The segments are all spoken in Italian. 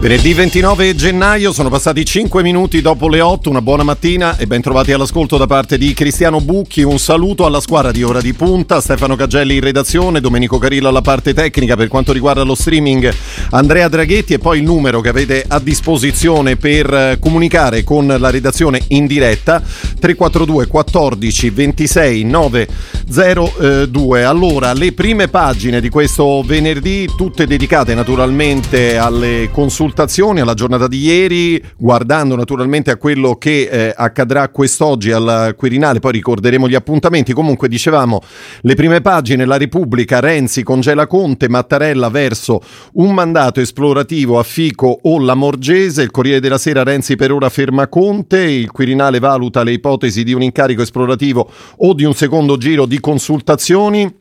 Venerdì 29 gennaio, sono passati 5 minuti dopo le 8, una buona mattina e ben trovati all'ascolto da parte di Cristiano Bucchi. Un saluto alla squadra di Ora di Punta, Stefano Cagelli in redazione, Domenico Carillo alla parte tecnica per quanto riguarda lo streaming, Andrea Draghetti e poi il numero che avete a disposizione per comunicare con la redazione in diretta 342 14 26 902. Allora, le prime pagine di questo venerdì, tutte dedicate naturalmente alle consultazioni consultazioni alla giornata di ieri, guardando naturalmente a quello che eh, accadrà quest'oggi al Quirinale, poi ricorderemo gli appuntamenti. Comunque dicevamo le prime pagine, la Repubblica, Renzi congela Conte, Mattarella verso un mandato esplorativo a Fico o la Morgese, il Corriere della Sera Renzi per ora ferma Conte, il Quirinale valuta le ipotesi di un incarico esplorativo o di un secondo giro di consultazioni.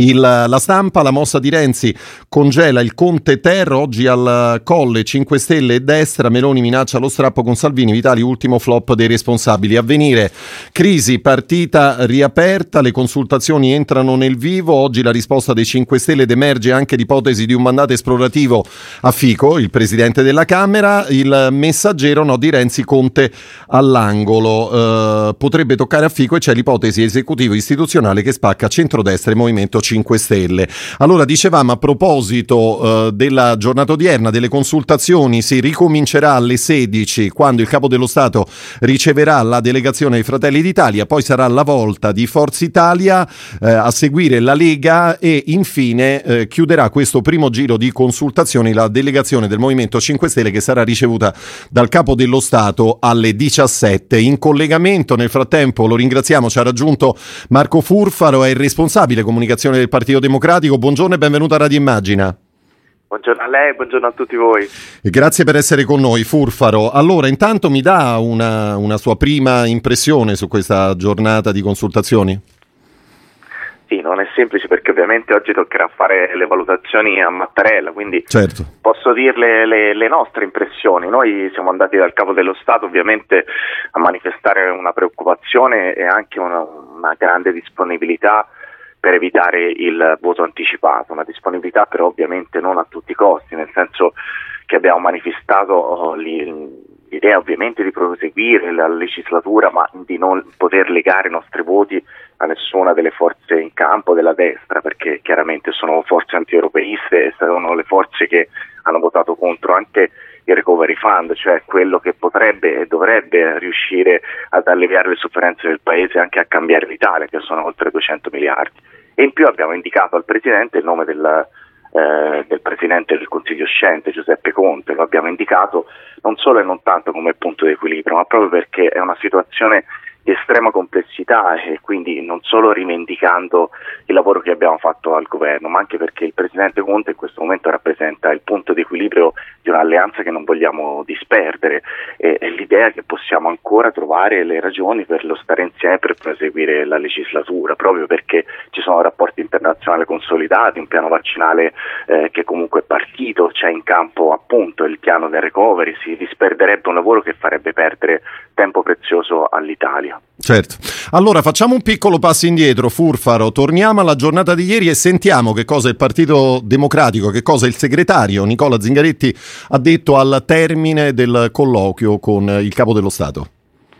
Il, la stampa, la mossa di Renzi congela il Conte Ter, oggi al Colle 5 Stelle e destra, Meloni minaccia lo strappo con Salvini, Vitali ultimo flop dei responsabili. A venire, crisi, partita riaperta, le consultazioni entrano nel vivo, oggi la risposta dei 5 Stelle ed emerge anche l'ipotesi di un mandato esplorativo a Fico, il Presidente della Camera, il messaggero no di Renzi Conte all'angolo. Uh, potrebbe toccare a Fico e c'è l'ipotesi esecutivo istituzionale che spacca centrodestra e Movimento 5 Stelle. Allora dicevamo a proposito eh, della giornata odierna, delle consultazioni, si ricomincerà alle 16 quando il Capo dello Stato riceverà la delegazione dei Fratelli d'Italia, poi sarà la volta di Forza Italia eh, a seguire la Lega e infine eh, chiuderà questo primo giro di consultazioni la delegazione del Movimento 5 Stelle che sarà ricevuta dal Capo dello Stato alle 17. In collegamento nel frattempo lo ringraziamo, ci ha raggiunto Marco Furfaro, è il responsabile comunicazione del Partito Democratico. Buongiorno e benvenuto a Radio Immagina. Buongiorno a lei, buongiorno a tutti voi. Grazie per essere con noi, Furfaro. Allora, intanto mi dà una, una sua prima impressione su questa giornata di consultazioni? Sì, non è semplice perché ovviamente oggi toccherà fare le valutazioni a Mattarella, quindi certo. posso dirle le, le, nostre impressioni. Noi siamo andati dal Capo dello Stato ovviamente a manifestare una preoccupazione e anche una, una grande disponibilità per evitare il voto anticipato, una disponibilità però ovviamente non a tutti i costi, nel senso che abbiamo manifestato oh, l'idea ovviamente di proseguire la legislatura ma di non poter legare i nostri voti a nessuna delle forze in campo della destra perché chiaramente sono forze anti-europeiste e sono le forze che hanno votato contro anche il recovery fund, cioè quello che potrebbe e dovrebbe riuscire ad alleviare le sofferenze del paese e anche a cambiare l'Italia, che sono oltre 200 miliardi. E in più abbiamo indicato al Presidente il nome del, eh, del Presidente del Consiglio Sciente, Giuseppe Conte, lo abbiamo indicato non solo e non tanto come punto di equilibrio, ma proprio perché è una situazione di estrema complessità e quindi non solo rivendicando il lavoro che abbiamo fatto al governo, ma anche perché il Presidente Conte in questo momento rappresenta il punto di equilibrio di un'alleanza che non vogliamo disperdere e, l'idea che possiamo ancora trovare le ragioni per lo stare insieme per proseguire la legislatura, proprio perché ci sono rapporti internazionali consolidati, un piano vaccinale eh, che comunque è partito, c'è in campo appunto il piano del recovery, si disperderebbe un lavoro che farebbe perdere tempo prezioso all'Italia. Certo. Allora facciamo un piccolo passo indietro, Furfaro, torniamo alla giornata di ieri e sentiamo che cosa il Partito Democratico, che cosa il segretario Nicola Zingaretti ha detto al termine del colloquio con il Capo dello Stato.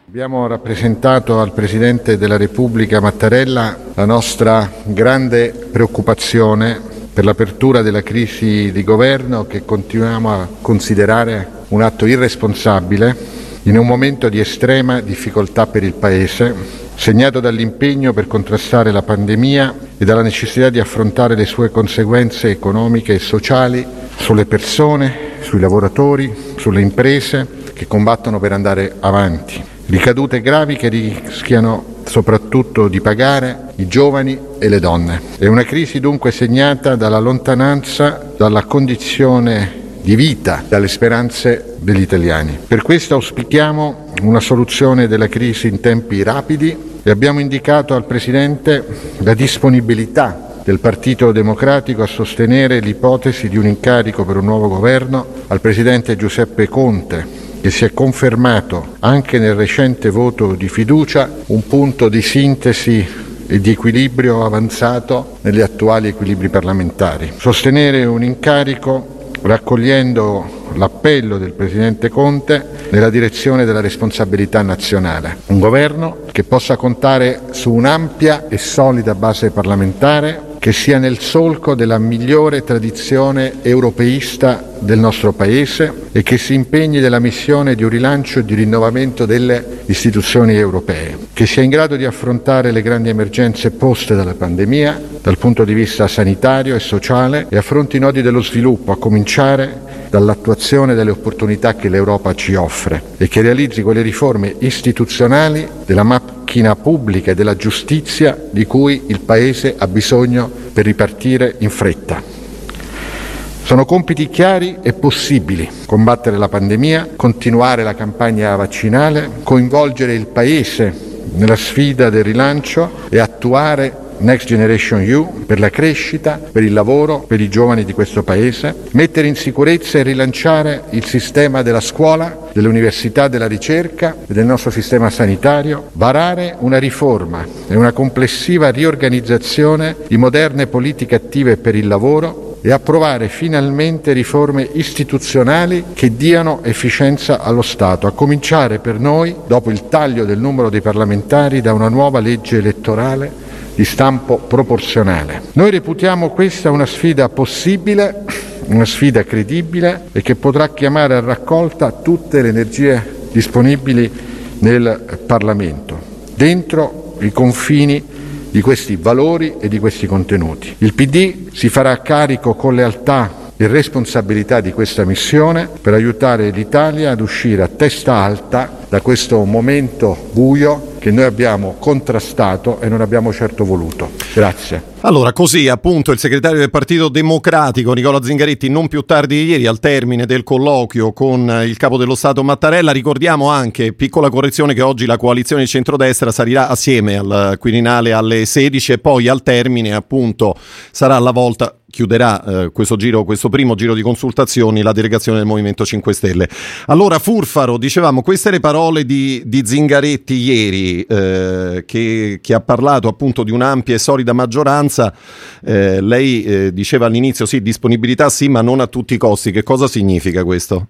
Abbiamo rappresentato al Presidente della Repubblica Mattarella la nostra grande preoccupazione per l'apertura della crisi di governo che continuiamo a considerare un atto irresponsabile in un momento di estrema difficoltà per il Paese, segnato dall'impegno per contrastare la pandemia e dalla necessità di affrontare le sue conseguenze economiche e sociali sulle persone, sui lavoratori, sulle imprese che combattono per andare avanti. Ricadute gravi che rischiano soprattutto di pagare i giovani e le donne. È una crisi dunque segnata dalla lontananza dalla condizione di vita, dalle speranze degli italiani. Per questo auspichiamo una soluzione della crisi in tempi rapidi e abbiamo indicato al Presidente la disponibilità del Partito Democratico a sostenere l'ipotesi di un incarico per un nuovo governo al Presidente Giuseppe Conte che si è confermato anche nel recente voto di fiducia un punto di sintesi e di equilibrio avanzato negli attuali equilibri parlamentari. Sostenere un incarico raccogliendo l'appello del Presidente Conte nella direzione della responsabilità nazionale. Un governo che possa contare su un'ampia e solida base parlamentare che sia nel solco della migliore tradizione europeista del nostro Paese e che si impegni nella missione di un rilancio e di rinnovamento delle istituzioni europee, che sia in grado di affrontare le grandi emergenze poste dalla pandemia dal punto di vista sanitario e sociale e affronti i nodi dello sviluppo, a cominciare dall'attuazione delle opportunità che l'Europa ci offre e che realizzi quelle riforme istituzionali della macchina pubblica e della giustizia di cui il Paese ha bisogno per ripartire in fretta. Sono compiti chiari e possibili combattere la pandemia, continuare la campagna vaccinale, coinvolgere il Paese nella sfida del rilancio e attuare Next Generation EU per la crescita, per il lavoro, per i giovani di questo Paese, mettere in sicurezza e rilanciare il sistema della scuola, delle università, della ricerca e del nostro sistema sanitario, varare una riforma e una complessiva riorganizzazione di moderne politiche attive per il lavoro e approvare finalmente riforme istituzionali che diano efficienza allo Stato, a cominciare per noi, dopo il taglio del numero dei parlamentari, da una nuova legge elettorale di stampo proporzionale. Noi reputiamo questa una sfida possibile, una sfida credibile e che potrà chiamare a raccolta tutte le energie disponibili nel Parlamento, dentro i confini di questi valori e di questi contenuti. Il PD si farà carico con lealtà e responsabilità di questa missione per aiutare l'Italia ad uscire a testa alta da questo momento buio che noi abbiamo contrastato e non abbiamo certo voluto. Grazie. Allora, così appunto il segretario del Partito Democratico Nicola Zingaretti non più tardi di ieri al termine del colloquio con il capo dello Stato Mattarella, ricordiamo anche, piccola correzione, che oggi la coalizione di centrodestra salirà assieme al Quirinale alle 16 e poi al termine appunto sarà la volta chiuderà eh, questo, giro, questo primo giro di consultazioni la delegazione del Movimento 5 Stelle. Allora, Furfaro, dicevamo, queste le parole di, di Zingaretti ieri, eh, che, che, ha parlato appunto di un'ampia e solida maggioranza. Eh, lei eh, diceva all'inizio sì, disponibilità sì, ma non a tutti i costi. Che cosa significa questo?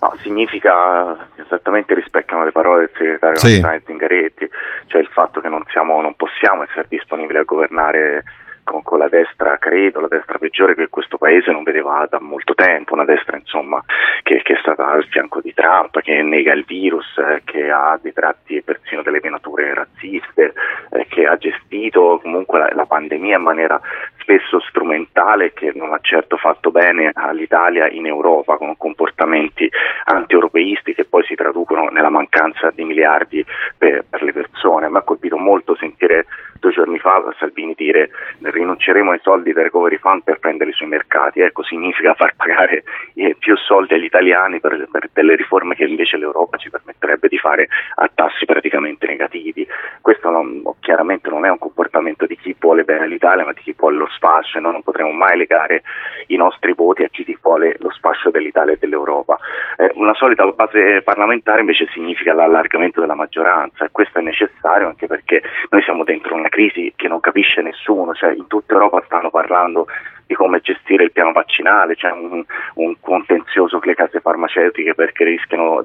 No, significa esattamente rispecchiano le parole del segretario sì. Zingaretti, cioè il fatto che non, siamo, non possiamo essere disponibili a governare con, con, la destra, credo, la destra peggiore che questo paese non vedeva da molto tempo, una destra insomma che, che è stata al fianco di Trump, che nega il virus, eh, che ha dei tratti persino delle venature razziste, eh, che ha gestito comunque la, la pandemia in maniera spesso strumentale che non ha certo fatto bene all'Italia in Europa con comportamenti anti-europeisti che poi si traducono nella mancanza di miliardi per, per le persone. Mi ha colpito molto sentire due giorni fa Salvini dire rinunceremo ai soldi del recovery fund per prenderli sui mercati, ecco significa far pagare eh, più soldi agli italiani per, per, delle riforme che invece l'Europa ci permetterebbe di fare a tassi praticamente negativi. Questo non, chiaramente non è un comportamento di chi vuole bene all'Italia ma di chi vuole lo spazio e noi non potremo mai legare i nostri voti a chi vuole lo spazio dell'Italia e dell'Europa. Eh, una solita base parlamentare invece significa l'allargamento della maggioranza e questo è necessario anche perché noi siamo dentro una crisi che non capisce nessuno, cioè in tutta Europa stanno parlando di come gestire il piano vaccinale, c'è un, un contenzioso con le case farmaceutiche perché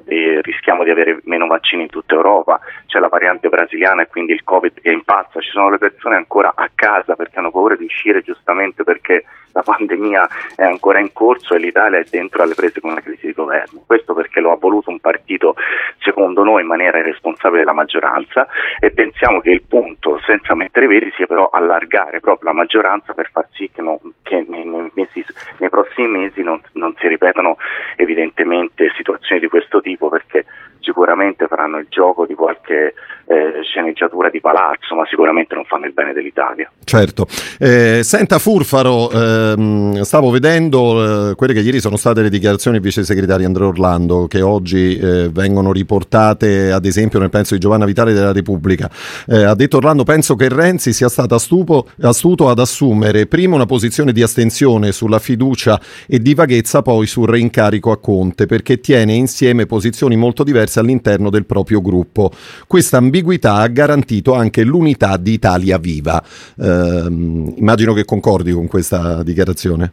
di, rischiamo di avere meno vaccini in tutta Europa, c'è la variante brasiliana e quindi il Covid che impazza, ci sono le persone ancora a casa perché hanno paura di uscire giustamente perché la pandemia è ancora in corso e l'Italia è dentro alle prese con una crisi di governo. Questo perché lo ha voluto un partito, secondo noi, in maniera irresponsabile della maggioranza e pensiamo che il punto, senza mettere veri, sia però allargare proprio la maggioranza per far sì che, non, che nei, nei, mesi, nei, prossimi mesi non, non si ripetano evidentemente situazioni di questo tipo perché sicuramente faranno il gioco di qualche eh, sceneggiatura di palazzo, ma sicuramente non fanno il bene dell'Italia. Certo. Eh, senta Furfaro, ehm, stavo vedendo eh, quelle che ieri sono state le dichiarazioni del vice segretario Andrea Orlando, che oggi eh, vengono riportate ad esempio nel penso di Giovanna Vitale della Repubblica. Eh, ha detto Orlando, penso che Renzi sia stato astupo, astuto ad assumere prima una posizione di astensione sulla fiducia e di vaghezza, poi sul reincarico a Conte, perché tiene insieme posizioni molto diverse all'interno del proprio gruppo. Questa ambiguità ha garantito anche l'unità di Italia Viva. Eh, immagino che concordi con questa dichiarazione.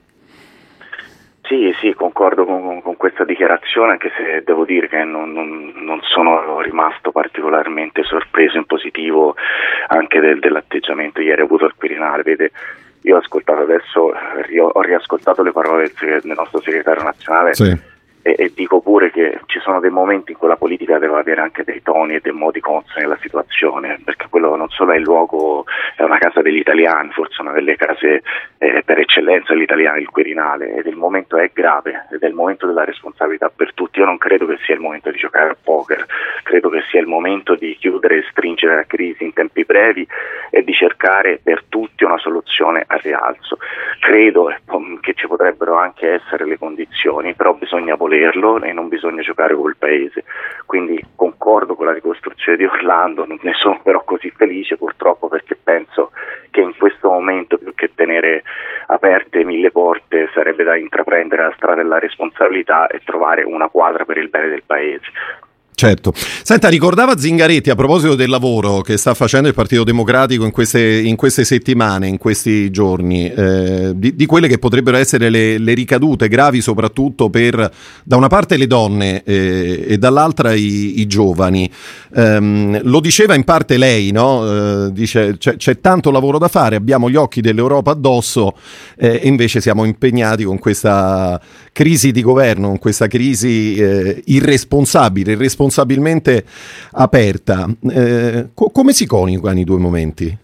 Sì, sì, concordo con, con, questa dichiarazione, anche se devo dire che non, non, non sono rimasto particolarmente sorpreso in positivo anche del, dell'atteggiamento ieri avuto al Quirinale. Vede, io ho ascoltato adesso, ho riascoltato le parole del, del nostro segretario nazionale. Sì e, e, dico pure che ci sono dei momenti in cui la politica deve avere anche dei toni e dei modi consoni nella situazione, perché quello non solo è il luogo, è una casa degli italiani, forse una delle case eh, per eccellenza degli italiani, il Quirinale, ed il momento è grave ed è il momento della responsabilità per tutti. Io non credo che sia il momento di giocare a poker, credo che sia il momento di chiudere e stringere la crisi in tempi brevi e di cercare per tutti una soluzione al rialzo. Credo eh, che ci potrebbero anche essere le condizioni, però bisogna voler volerlo e non bisogna giocare col paese. Quindi concordo con la ricostruzione di Orlando, non ne sono però così felice purtroppo perché penso che in questo momento più che tenere aperte mille porte sarebbe da intraprendere la strada della responsabilità e trovare una quadra per il bene del paese. Certo. Senta, ricordava Zingaretti a proposito del lavoro che sta facendo il Partito Democratico in queste, in queste settimane, in questi giorni, eh, di, di, quelle che potrebbero essere le, le, ricadute gravi soprattutto per, da una parte le donne eh, e dall'altra i, i giovani. Eh, lo diceva in parte lei, no? Eh, dice c'è, c'è, tanto lavoro da fare, abbiamo gli occhi dell'Europa addosso eh, e invece siamo impegnati con questa crisi di governo, con questa crisi eh, irresponsabile, irresponsabilmente aperta. Eh, co- come si coniugano i due momenti?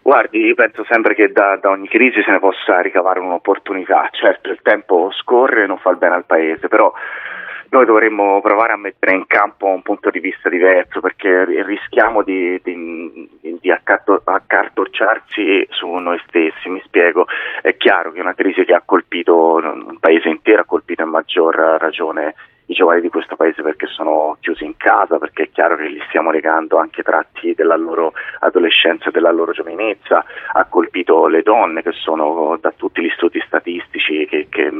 Guardi, io penso sempre che da, da, ogni crisi se ne possa ricavare un'opportunità. Certo, il tempo scorre e non fa il bene al paese, però noi dovremmo provare a mettere in campo un punto di vista diverso perché rischiamo di, di, di accartocciarsi su noi stessi. Mi spiego, è chiaro che una crisi che ha colpito un paese intero, ha colpito a maggior ragione i giovani di questo paese perché sono chiusi in casa, perché è chiaro che gli stiamo legando anche tratti della loro adolescenza e della loro giovinezza, ha colpito le donne che sono da tutti gli studi statistici che, che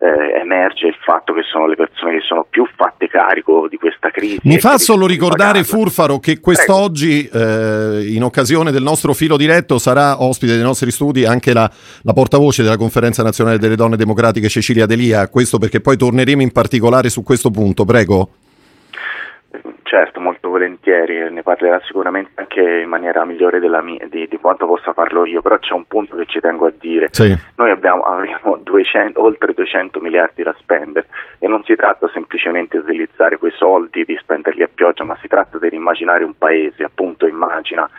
eh, emerge il fatto che sono le persone che sono più fatte carico di questa crisi. Mi fa solo ricordare, Furfaro, che quest'oggi, eh, in occasione del nostro filo diretto, sarà ospite dei nostri studi anche la, la portavoce della Conferenza Nazionale delle Donne Democratiche, Cecilia Delia. Questo perché poi torneremo in particolare su questo punto. Prego. Certo, molto volentieri, ne parlerà sicuramente anche in maniera migliore mia, di, di, quanto possa farlo io, però c'è un punto che ci tengo a dire. Sì. Noi abbiamo, avremo 200, oltre 200 miliardi da spendere e non si tratta semplicemente di utilizzare quei soldi, di spenderli a pioggia, ma si tratta di immaginare un paese, appunto immagina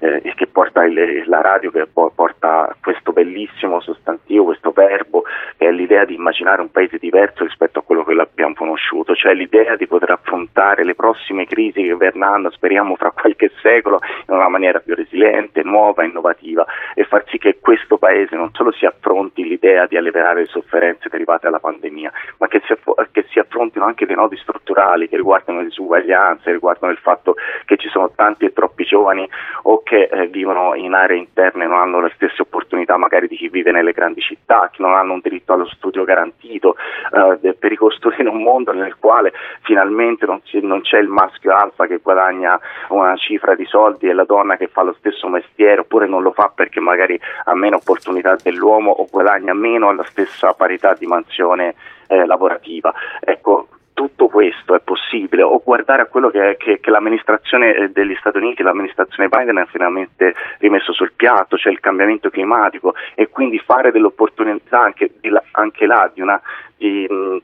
eh, che porta il, la radio, che porta questo bellissimo sostantivo, questo verbo, che è l'idea di immaginare un paese diverso rispetto a quello che l'abbiamo conosciuto, cioè l'idea di poter affrontare le prossime crisi che verranno, speriamo fra qualche secolo, in una maniera più resiliente, nuova, innovativa e far sì che questo paese non solo si affronti l'idea di alleviare le sofferenze derivate dalla pandemia, ma che si, che si affrontino anche dei nodi strutturali che riguardano le disuguaglianze, riguardano il fatto che ci sono tanti e troppi giovani o che eh, vivono in aree interne non hanno le stesse opportunità magari di chi vive nelle grandi città, che non hanno un diritto allo studio garantito, eh, per ricostruire un mondo nel quale finalmente non, si, non, c'è il maschio alfa che guadagna una cifra di soldi e la donna che fa lo stesso mestiere oppure non lo fa perché magari ha meno opportunità dell'uomo o guadagna meno alla stessa parità di mansione eh, lavorativa. Ecco, tutto questo è possibile o guardare a quello che, che, che l'amministrazione eh, degli Stati Uniti, l'amministrazione Biden ha finalmente rimesso sul piatto, cioè il cambiamento climatico e quindi fare delle opportunità anche, anche là di una,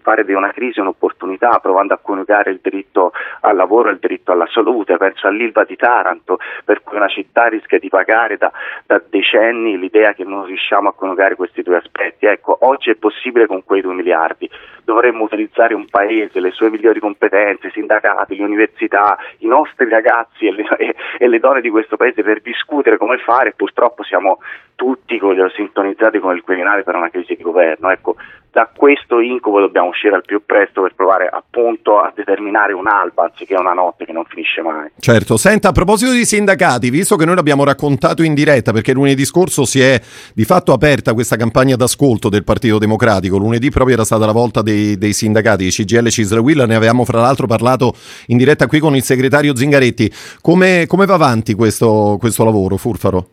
fare di una crisi un'opportunità, provando a coniugare il diritto al lavoro e il diritto alla salute. Penso all'Ilva di Taranto, per cui una città rischia di pagare da, da decenni l'idea che non riusciamo a coniugare questi due aspetti. Ecco, oggi è possibile con quei due miliardi, dovremmo utilizzare un paese, le sue migliori competenze, i sindacati, le università, i nostri ragazzi e le, e, e le donne di questo paese per discutere come fare, purtroppo siamo tutti sintonizzati con il Quirinale per una crisi di governo. Ecco, da questo incubo dobbiamo uscire al più presto per provare appunto a determinare un'alba anziché una notte che non finisce mai. Certo, senta, a proposito di sindacati, visto che noi l'abbiamo raccontato in diretta, perché lunedì scorso si è di fatto aperta questa campagna d'ascolto del Partito Democratico, lunedì proprio era stata la volta dei, dei sindacati, CGL Cisla Will, ne avevamo fra l'altro parlato in diretta qui con il segretario Zingaretti. Come, come va avanti questo, questo lavoro, Furfaro?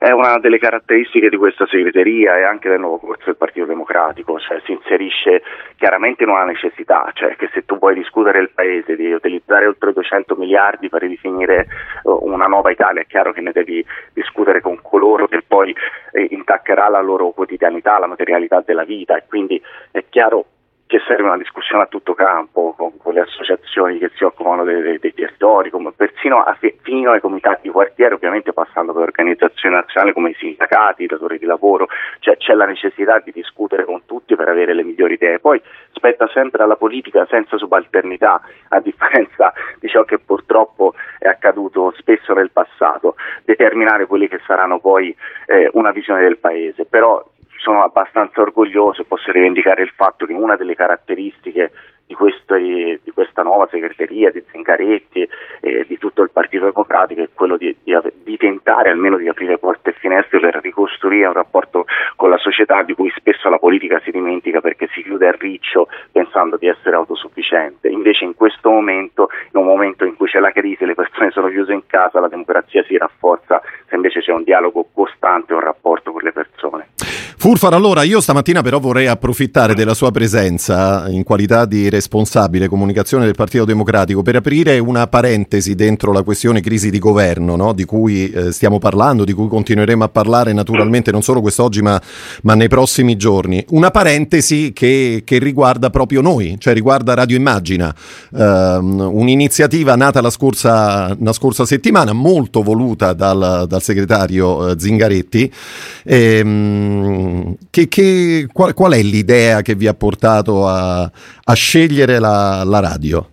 È una delle caratteristiche di questa segreteria e anche del nuovo corso del Partito Democratico, cioè si inserisce chiaramente in una necessità, cioè che se tu vuoi discutere il Paese di utilizzare oltre 200 miliardi per ridefinire uh, una nuova Italia, è chiaro che ne devi discutere con coloro che poi eh, intaccherà la loro quotidianità, la materialità della vita. E quindi è chiaro che serve una discussione a tutto campo con, con le associazioni che si occupano dei, dei, dei territori, come, persino a, fino ai comitati di quartiere, ovviamente passando per organizzazioni nazionali come i sindacati, i datori di lavoro, cioè c'è la necessità di discutere con tutti per avere le migliori idee. Poi spetta sempre alla politica senza subalternità, a differenza di ciò che purtroppo è accaduto spesso nel passato, determinare quelli che saranno poi eh, una visione del paese. Però sono abbastanza orgoglioso e posso rivendicare il fatto che una delle caratteristiche di, questo, di questa nuova segreteria di Zingaretti e di tutto il Partito Democratico è quello di, di, di, tentare almeno di aprire porte e finestre per ricostruire un rapporto con la società di cui spesso la politica si dimentica perché si chiude a riccio pensando di essere autosufficiente. Invece in questo momento, in un momento in cui c'è la crisi, le persone sono chiuse in casa, la democrazia si rafforza se invece c'è un dialogo costante, un rapporto con le persone. Furfaro, allora io stamattina però vorrei approfittare della sua presenza in qualità di responsabile comunicazione del Partito Democratico per aprire una parentesi dentro la questione crisi di governo no? di cui eh, stiamo parlando, di cui continueremo a parlare naturalmente non solo quest'oggi ma, ma nei prossimi giorni. Una parentesi che, che, riguarda proprio noi, cioè riguarda Radio Immagina, um, un'iniziativa nata la scorsa, la scorsa, settimana, molto voluta dal, dal segretario uh, Zingaretti. Ehm, che, che, qual, qual, è l'idea che vi ha portato a, a scegliere la, la radio?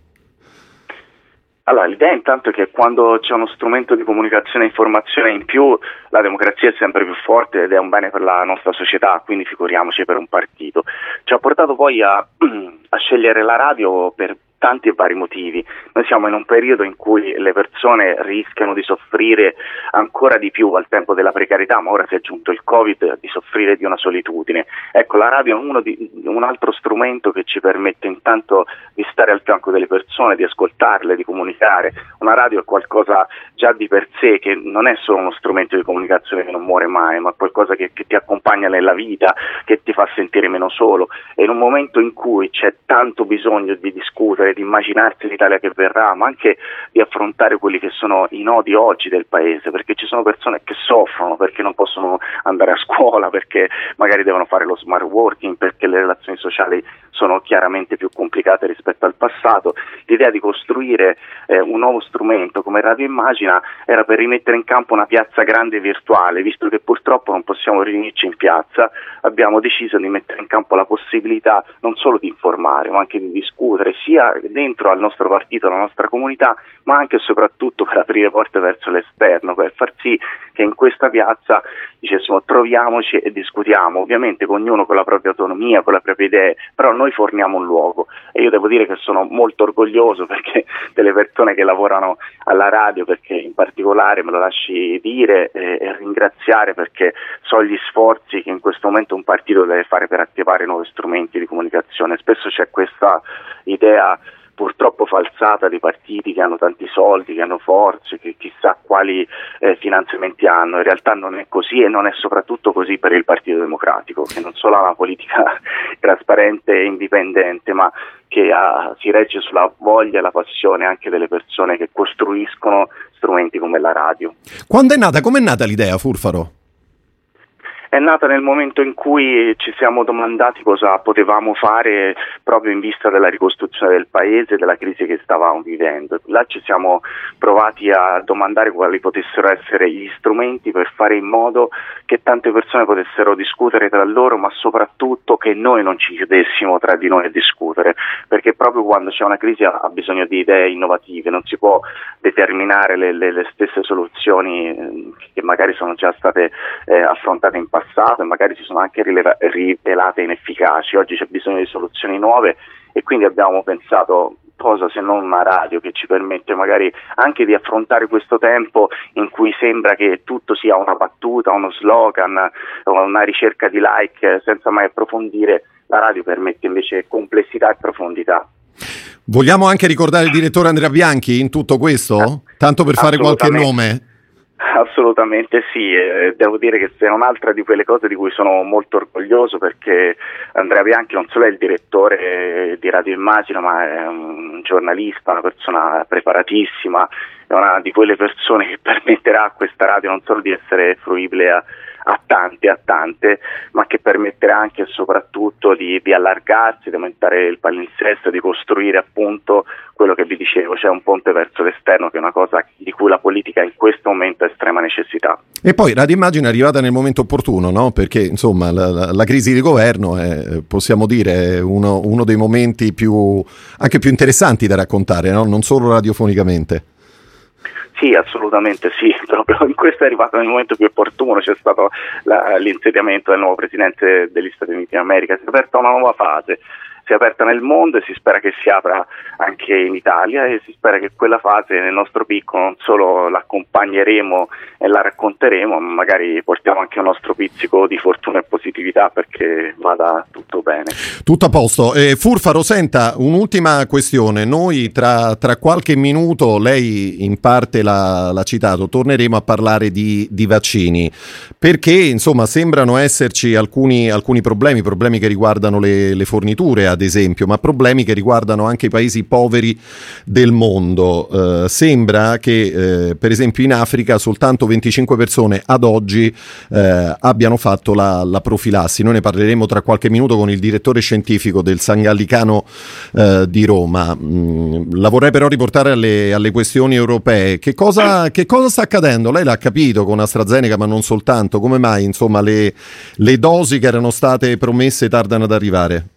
Allora, l'idea intanto è che quando c'è uno strumento di comunicazione e informazione in più, la democrazia è sempre più forte ed è un bene per la nostra società, quindi figuriamoci per un partito. Ci ha portato poi a, a scegliere la radio per tanti e vari motivi. Noi siamo in un periodo in cui le persone rischiano di soffrire ancora di più al tempo della precarietà, ma ora si è aggiunto il Covid, di soffrire di una solitudine. Ecco, la radio è di, un altro strumento che ci permette intanto di stare al fianco delle persone, di ascoltarle, di comunicare. Una radio è qualcosa già di per sé che non è solo uno strumento di comunicazione che non muore mai, ma qualcosa che, che ti accompagna nella vita, che ti fa sentire meno solo. E in un momento in cui c'è tanto bisogno di discutere, vivere, di immaginarsi l'Italia che verrà, ma anche di affrontare quelli che sono i nodi oggi del paese, perché ci sono persone che soffrono perché non possono andare a scuola, perché magari devono fare lo smart working, perché le relazioni sociali sono chiaramente più complicate rispetto al passato. L'idea di costruire eh, un nuovo strumento come Radio Immagina era per rimettere in campo una piazza grande virtuale, visto che purtroppo non possiamo riunirci in piazza, abbiamo deciso di mettere in campo la possibilità non solo di informare, ma anche di discutere sia dentro al nostro partito, alla nostra comunità, ma anche e soprattutto per aprire porte verso l'esterno, per far sì che in questa piazza dicessimo troviamoci e discutiamo, ovviamente ognuno con la propria autonomia, con le proprie idee, però noi forniamo un luogo. E io devo dire che sono molto orgoglioso perché delle persone che lavorano alla radio, perché in particolare me lo lasci dire e, e ringraziare perché so gli sforzi che in questo momento un partito deve fare per attivare nuovi strumenti di comunicazione, spesso c'è questa idea purtroppo falsata di partiti che hanno tanti soldi, che hanno forze, che chissà quali eh, finanziamenti hanno. In realtà non è così e non è soprattutto così per il Partito Democratico, che non solo ha una politica trasparente e indipendente, ma che ha, si regge sulla voglia e la passione anche delle persone che costruiscono strumenti come la radio. Quando è nata, com'è nata l'idea, Furfaro? È nata nel momento in cui ci siamo domandati cosa potevamo fare proprio in vista della ricostruzione del paese e della crisi che stavamo vivendo. Là ci siamo provati a domandare quali potessero essere gli strumenti per fare in modo che tante persone potessero discutere tra loro, ma soprattutto che noi non ci chiudessimo tra di noi a discutere, perché proprio quando c'è una crisi ha bisogno di idee innovative, non si può determinare le, le, le stesse soluzioni eh, che magari sono già state eh, affrontate in passato e magari si sono anche rileva- rivelate inefficaci. Oggi c'è bisogno di soluzioni nuove e quindi abbiamo pensato cosa se non una radio che ci permette magari anche di affrontare questo tempo in cui sembra che tutto sia una battuta, uno slogan, una ricerca di like senza mai approfondire, la radio permette invece complessità e profondità. Vogliamo anche ricordare il direttore Andrea Bianchi in tutto questo? Tanto per fare qualche nome? Assolutamente sì, eh, devo dire che è un'altra di quelle cose di cui sono molto orgoglioso perché Andrea Bianchi non solo è il direttore di Radio Immagina ma è un giornalista, una persona preparatissima, è una di quelle persone che permetterà a questa radio non solo di essere fruibile a a tante, a tante, ma che permetterà anche e soprattutto di, di allargarsi, di aumentare il palinsesto, di costruire appunto quello che vi dicevo, cioè un ponte verso l'esterno che è una cosa di cui la politica in questo momento ha estrema necessità. E poi Radio Immagine è arrivata nel momento opportuno, no? perché insomma la, la, la, crisi di governo è, possiamo dire, uno, uno dei momenti più, anche più interessanti da raccontare, no? non solo radiofonicamente. Sì, assolutamente sì, proprio in questo è arrivato nel momento più opportuno, c'è stato la, l'insediamento del nuovo presidente degli Stati Uniti d'America, si è aperta una nuova fase si è aperta nel mondo e si spera che si apra anche in Italia e si spera che quella fase nel nostro piccolo non solo l'accompagneremo e la racconteremo, ma magari portiamo anche un nostro pizzico di fortuna e positività perché vada tutto bene. Tutto a posto. Eh, Furfaro, senta, un'ultima questione. Noi tra, tra, qualche minuto, lei in parte l'ha, l'ha citato, torneremo a parlare di, di, vaccini perché insomma sembrano esserci alcuni, alcuni problemi, problemi che riguardano le, le forniture ad esempio, ma problemi che riguardano anche i paesi poveri del mondo. Eh, sembra che, eh, per esempio, in Africa soltanto 25 persone ad oggi eh, abbiano fatto la, la, profilassi. Noi ne parleremo tra qualche minuto con il direttore scientifico del San Gallicano eh, di Roma. Mm, la vorrei però riportare alle, alle questioni europee. Che cosa, che cosa, sta accadendo? Lei l'ha capito con AstraZeneca, ma non soltanto. Come mai insomma, le, le dosi che erano state promesse tardano ad arrivare?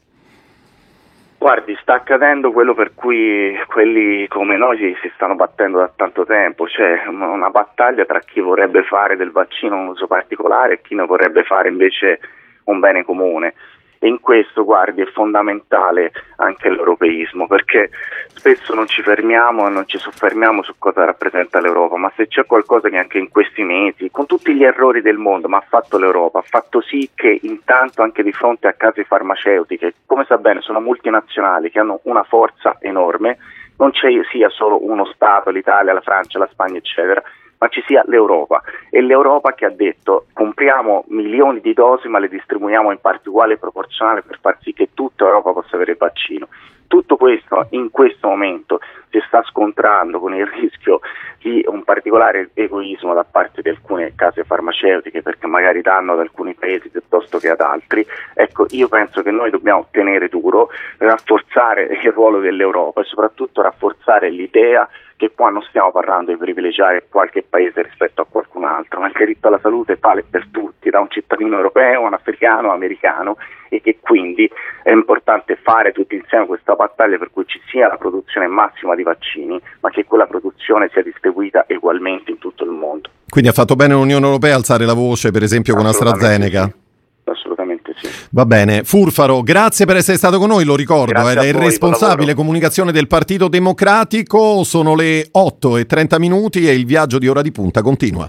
Guardi, sta accadendo quello per cui quelli come noi si stanno battendo da tanto tempo, c'è una battaglia tra chi vorrebbe fare del vaccino un uso particolare e chi ne vorrebbe fare invece un bene comune e in questo guardi è fondamentale anche l'europeismo perché spesso non ci fermiamo e non ci soffermiamo su cosa rappresenta l'Europa ma se c'è qualcosa che anche in questi mesi con tutti gli errori del mondo ma ha fatto l'Europa ha fatto sì che intanto anche di fronte a case farmaceutiche come sa bene sono multinazionali che hanno una forza enorme non c'è sia solo uno Stato, l'Italia, la Francia, la Spagna eccetera ma ci sia l'Europa. E l'Europa che ha detto compriamo milioni di dosi ma le distribuiamo in parte uguale e proporzionale per far sì che tutta Europa possa avere il vaccino. Tutto questo in questo momento si sta scontrando con il rischio di un particolare egoismo da parte di alcune case farmaceutiche perché magari danno ad alcuni paesi piuttosto che ad altri. Ecco, io penso che noi dobbiamo tenere duro, rafforzare il ruolo dell'Europa e soprattutto rafforzare l'idea che qua non stiamo parlando di privilegiare qualche paese rispetto a qualcun altro, ma il diritto alla salute vale per tutti, da un cittadino europeo, un africano, americano e che quindi è importante fare tutti insieme questa battaglia per cui ci sia la produzione massima di vaccini, ma che quella produzione sia distribuita ugualmente in tutto il mondo. Quindi ha fatto bene l'Unione Europea a alzare la voce, per esempio, con AstraZeneca? Sì assolutamente sì. Va bene, Furfaro, grazie per essere stato con noi, lo ricordo, è il responsabile comunicazione del Partito Democratico, sono le 8 e 30 minuti e il viaggio di ora di punta continua.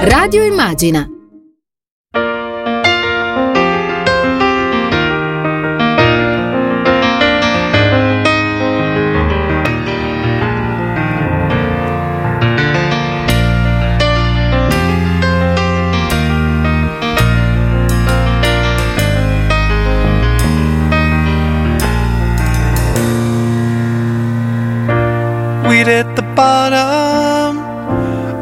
Radio Immagina we'd at the bottom.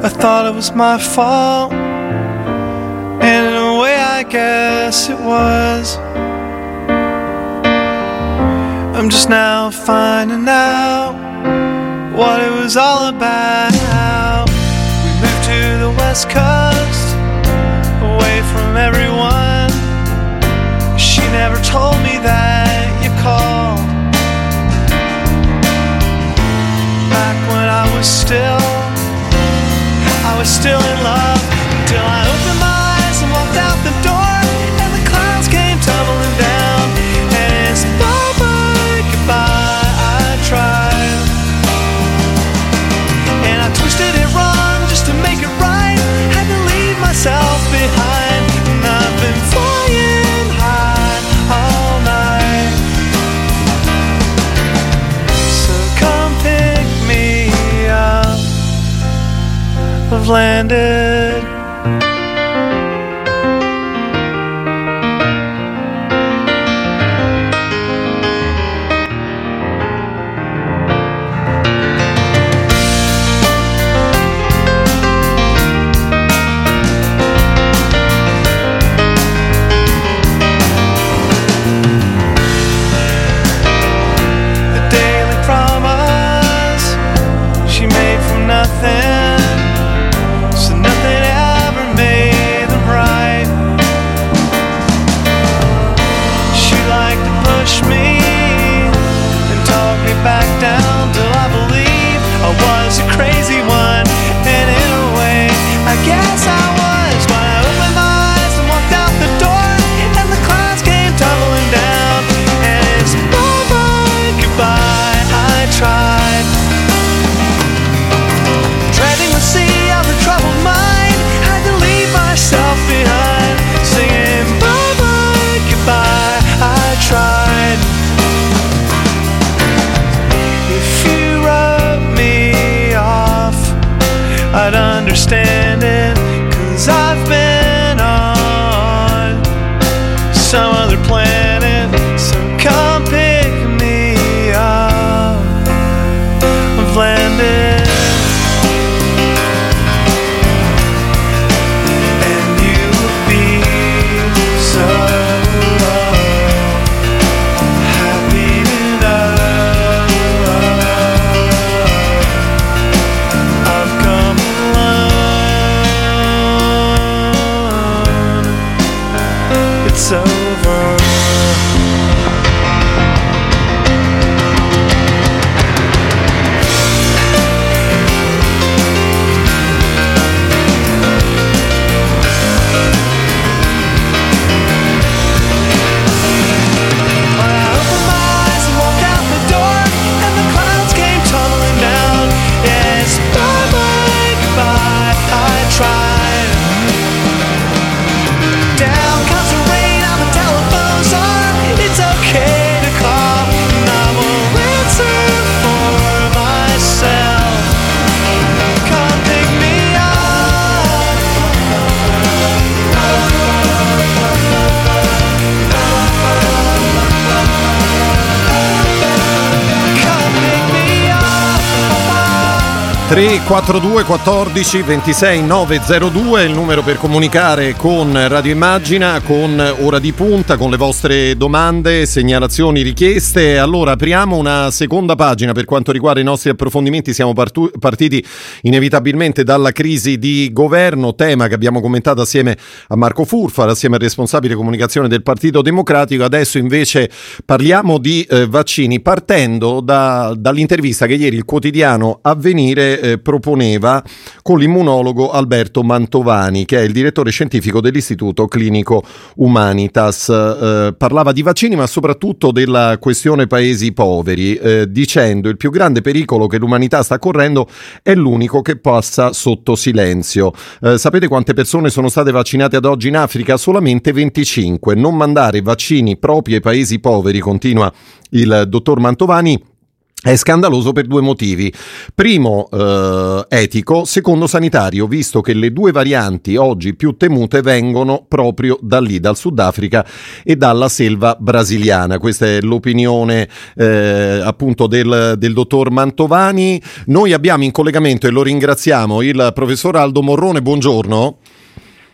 I thought it was my fault. And in a way, I guess it was. I'm just now finding out what it was all about. We moved to the West Coast, away from everyone. She never told me that still, I was still in love landed. 342 14 26 902 è il numero per comunicare con Radio Immagina, con Ora di Punta, con le vostre domande, segnalazioni, richieste. Allora apriamo una seconda pagina per quanto riguarda i nostri approfondimenti. Siamo partu- partiti inevitabilmente dalla crisi di governo, tema che abbiamo commentato assieme a Marco Furfar, assieme al responsabile comunicazione del Partito Democratico. Adesso invece parliamo di eh, vaccini partendo da- dall'intervista che ieri il quotidiano Avvenire eh, proponeva con l'immunologo Alberto Mantovani, che è il direttore scientifico dell'Istituto Clinico Humanitas. Eh, parlava di vaccini, ma soprattutto della questione paesi poveri, eh, dicendo il più grande pericolo che l'umanità sta correndo è l'unico che passa sotto silenzio. Eh, sapete quante persone sono state vaccinate ad oggi in Africa? Solamente 25. Non mandare vaccini proprio ai paesi poveri, continua il dottor Mantovani È scandaloso per due motivi. Primo, eh, etico, secondo sanitario, visto che le due varianti oggi più temute vengono proprio da lì, dal Sudafrica e dalla selva brasiliana. Questa è l'opinione eh, appunto del, del, dottor Mantovani. Noi abbiamo in collegamento, e lo ringraziamo, il professor Aldo Morrone. Buongiorno.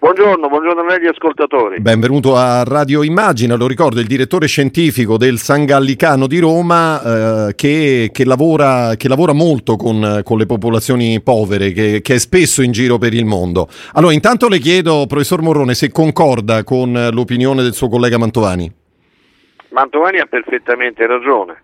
Buongiorno, buongiorno a lei gli ascoltatori. Benvenuto a Radio Immagina, lo ricordo, il direttore scientifico del San Gallicano di Roma eh, che, che, lavora, che, lavora, molto con, con le popolazioni povere, che, che, è spesso in giro per il mondo. Allora, intanto le chiedo, professor Morrone, se concorda con l'opinione del suo collega Mantovani. Mantovani ha perfettamente ragione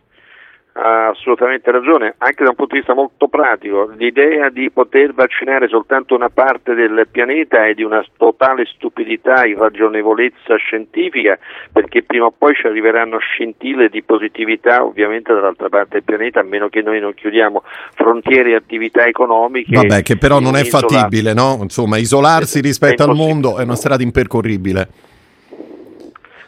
ha assolutamente ragione, anche da un punto di vista molto pratico. L'idea di poter vaccinare soltanto una parte del pianeta è di una totale stupidità, irragionevolezza scientifica, perché prima o poi ci arriveranno scintille di positività ovviamente dall'altra parte del pianeta, a meno che noi non chiudiamo frontiere e attività economiche. Vabbè, che però non è fattibile, no? Insomma, isolarsi rispetto al mondo è una strada impercorribile.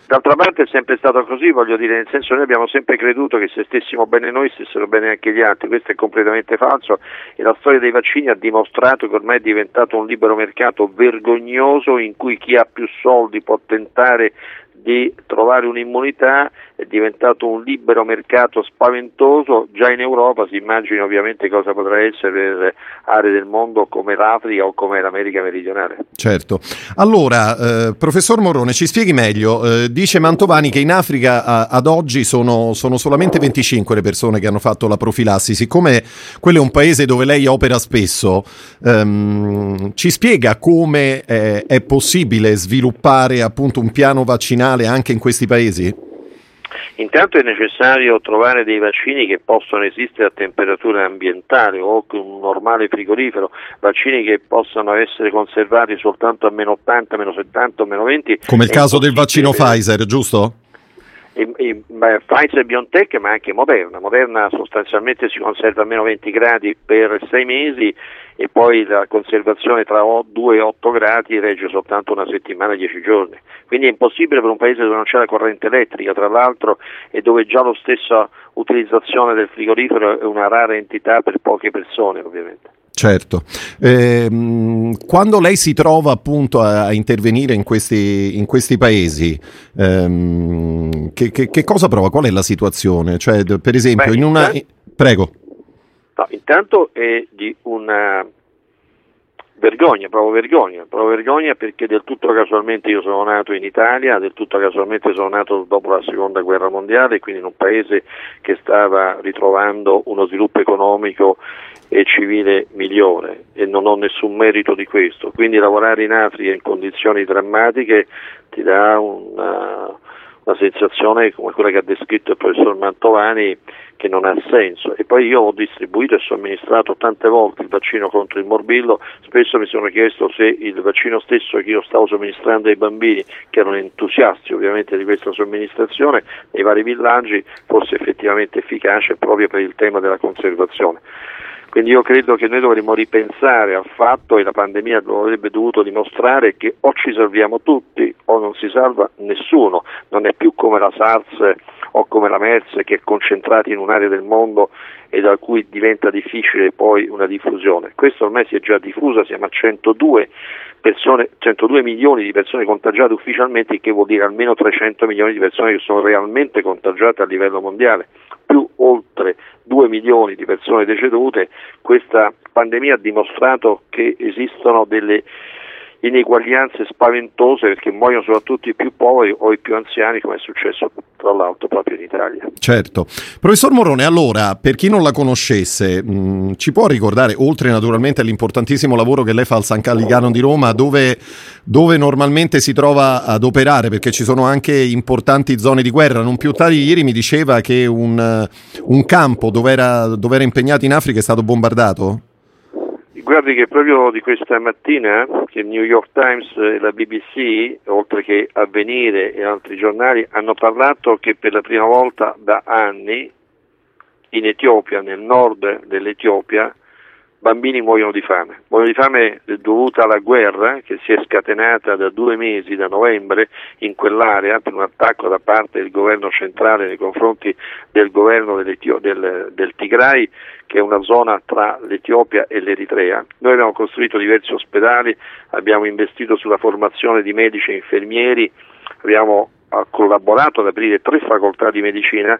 D'altra parte è sempre stato così, voglio dire, nel senso noi abbiamo sempre creduto che se stessimo bene noi stessero bene anche gli altri, questo è completamente falso e la storia dei vaccini ha dimostrato che ormai è diventato un libero mercato vergognoso in cui chi ha più soldi può tentare di trovare un'immunità è diventato un libero mercato spaventoso, già in Europa si immagina ovviamente cosa potrà essere per aree del mondo come l'Africa o come l'America meridionale. Certo. Allora, eh, professor Morone, ci spieghi meglio, eh, dice Mantovani che in Africa a, ad oggi sono, sono, solamente 25 le persone che hanno fatto la profilassi, siccome quello è un paese dove lei opera spesso, ehm, ci spiega come eh, è possibile sviluppare appunto un piano vaccinale anche in questi paesi? Intanto è necessario trovare dei vaccini che possono esistere a temperatura ambientale o con un normale frigorifero, vaccini che possano essere conservati soltanto a meno 80, meno 70 o meno 20. Come il caso del vaccino Pfizer, giusto? E, e, Pfizer BioNTech ma anche Moderna. Moderna sostanzialmente si conserva a meno 20 gradi per 6 mesi e poi la conservazione tra 2 e 8 gradi regge soltanto una settimana, 10 giorni. Quindi è impossibile per un paese dove non c'è la corrente elettrica, tra l'altro, e dove già la stessa utilizzazione del frigorifero è una rara entità per poche persone, ovviamente. Certo, eh, quando lei si trova appunto a, a intervenire in questi, in questi paesi, ehm, che, che, che, cosa prova? Qual è la situazione? Cioè, per esempio, Beh, in una... Prego. No, intanto è di una vergogna, provo vergogna, provo vergogna perché del tutto casualmente io sono nato in Italia, del tutto casualmente sono nato dopo la seconda guerra mondiale, quindi in un paese che stava ritrovando uno sviluppo economico e civile migliore e non ho nessun merito di questo, quindi lavorare in Africa in condizioni drammatiche ti dà una, una sensazione come quella che ha descritto il professor Mantovani che non ha senso e poi io ho distribuito e somministrato tante volte il vaccino contro il morbillo, spesso mi sono chiesto se il vaccino stesso che io stavo somministrando ai bambini che erano entusiasti ovviamente di questa somministrazione nei vari villaggi fosse effettivamente efficace proprio per il tema della conservazione. Quindi io credo che noi dovremmo ripensare al fatto, e la pandemia lo avrebbe dovuto dimostrare, che o ci salviamo tutti o non si salva nessuno. Non è più come la SARS o come la MERS che è concentrata in un'area del mondo e da cui diventa difficile poi una diffusione. Questo ormai si è già diffusa, siamo a 102, persone, 102 milioni di persone contagiate ufficialmente, che vuol dire almeno 300 milioni di persone che sono realmente contagiate a livello mondiale più oltre 2 milioni di persone decedute, questa pandemia ha dimostrato che esistono delle ineguaglianze spaventose perché muoiono soprattutto i più poveri o i più anziani come è successo tra l'altro proprio in Italia. Certo. Professor Morone, allora, per chi non la conoscesse, mh, mm, ci può ricordare, oltre naturalmente all'importantissimo lavoro che lei fa al San Calligano di Roma, dove, dove normalmente si trova ad operare, perché ci sono anche importanti zone di guerra, non più tardi ieri mi diceva che un, un campo dove era, dove era impegnato in Africa è stato bombardato? Guardi che proprio di questa mattina che il New York Times e la BBC, oltre che Avvenire e altri giornali, hanno parlato che per la prima volta da anni in Etiopia, nel nord dell'Etiopia, bambini muoiono di fame. Muoiono di fame dovuta alla guerra che si è scatenata da due mesi, da novembre, in quell'area per un attacco da parte del governo centrale nei confronti del governo del, del Tigray, che è una zona tra l'Etiopia e l'Eritrea. Noi abbiamo costruito diversi ospedali, abbiamo investito sulla formazione di medici e infermieri, abbiamo collaborato ad aprire tre facoltà di medicina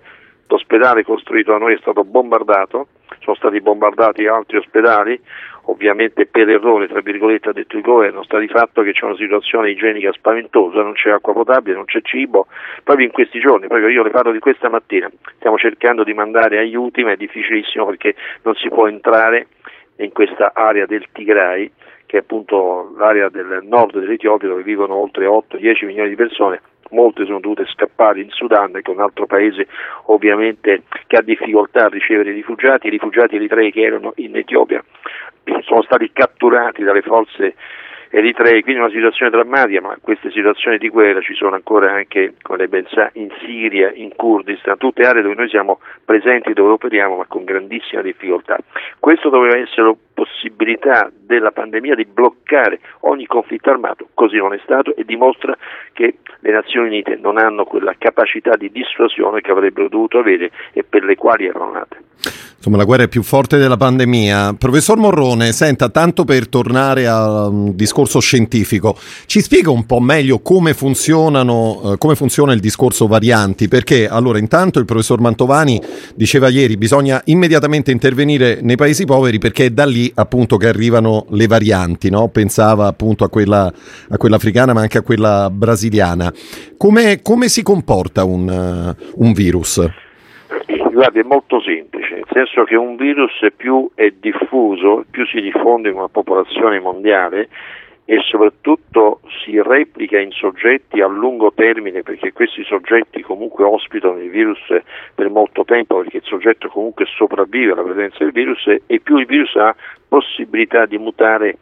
l'ospedale costruito da noi è stato bombardato, sono stati bombardati altri ospedali, ovviamente per errore, tra virgolette, ha detto il governo, sta di fatto che c'è una situazione igienica spaventosa, non c'è acqua potabile, non c'è cibo, proprio in questi giorni, proprio io le parlo di questa mattina, stiamo cercando di mandare aiuti, ma è difficilissimo perché non si può entrare in questa area del Tigray, che è appunto l'area del nord dell'Etiopia dove vivono oltre 8-10 milioni di persone molte sono dovute scappare in Sudan, che è un altro paese ovviamente che ha difficoltà a ricevere rifugiati, i rifugiati eritrei che erano in Etiopia sono stati catturati dalle forze eritrei, quindi una situazione drammatica, ma queste situazioni di guerra ci sono ancora anche, come lei ben sa, in Siria, in Kurdistan, tutte aree dove noi siamo presenti, dove operiamo, ma con grandissima difficoltà. Questo doveva essere possibilità della pandemia di bloccare ogni conflitto armato, così non è stato e dimostra che le Nazioni Unite non hanno quella capacità di dissuasione che avrebbero dovuto avere e per le quali erano nate. Insomma, la guerra è più forte della pandemia. Professor Morrone, senta, tanto per tornare a un discorso scientifico, ci spiega un po' meglio come eh, come funziona il discorso varianti? Perché, allora, intanto il professor Mantovani diceva ieri, bisogna immediatamente intervenire nei paesi poveri perché è da lì appunto che arrivano le varianti, no? Pensava appunto a quella, a quella africana ma anche a quella brasiliana. Come, come si comporta un, uh, un virus? Guardi, è molto semplice, nel senso che un virus più è diffuso, più si diffonde in una popolazione mondiale e soprattutto si replica in soggetti a lungo termine perché questi soggetti comunque ospitano il virus per molto tempo perché il soggetto comunque sopravvive alla presenza del virus e più il virus ha possibilità di mutare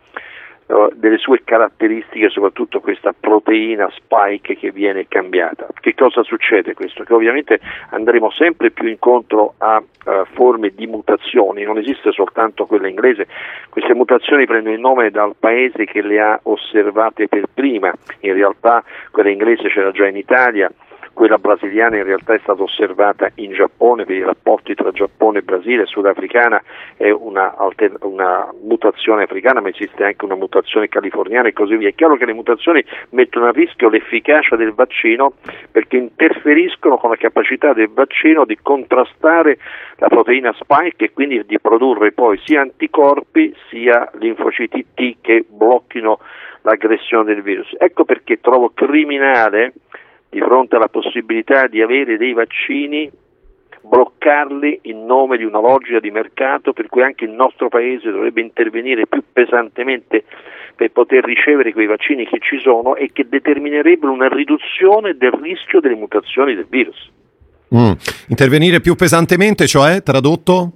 delle sue caratteristiche, soprattutto questa proteina spike che viene cambiata. Che cosa succede questo? Che ovviamente andremo sempre più incontro a uh, forme di mutazioni, non esiste soltanto quella inglese, queste mutazioni prendono il nome dal paese che le ha osservate per prima, in realtà quella inglese c'era già in Italia, quella brasiliana in realtà è stata osservata in Giappone per i rapporti tra Giappone e Brasile, sudafricana è una, alter- una, mutazione africana ma esiste anche una mutazione californiana e così via. È chiaro che le mutazioni mettono a rischio l'efficacia del vaccino perché interferiscono con la capacità del vaccino di contrastare la proteina spike e quindi di produrre poi sia anticorpi sia linfociti T che blocchino l'aggressione del virus. Ecco perché trovo criminale di fronte alla possibilità di avere dei vaccini, bloccarli in nome di una logica di mercato per cui anche il nostro Paese dovrebbe intervenire più pesantemente per poter ricevere quei vaccini che ci sono e che determinerebbero una riduzione del rischio delle mutazioni del virus. Mm. Intervenire più pesantemente, cioè tradotto?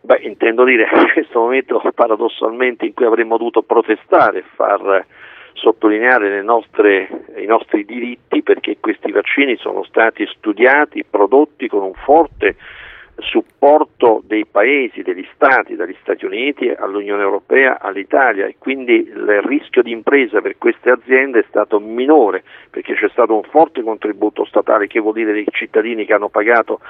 Beh, intendo dire in questo momento paradossalmente in cui avremmo dovuto protestare, far sottolineare nostre, i nostri diritti perché questi vaccini sono stati studiati, prodotti con un forte supporto dei paesi, degli stati, dagli Stati Uniti all'Unione Europea, all'Italia e quindi il rischio di impresa per queste aziende è stato minore perché c'è stato un forte contributo statale che vuol dire dei cittadini che hanno pagato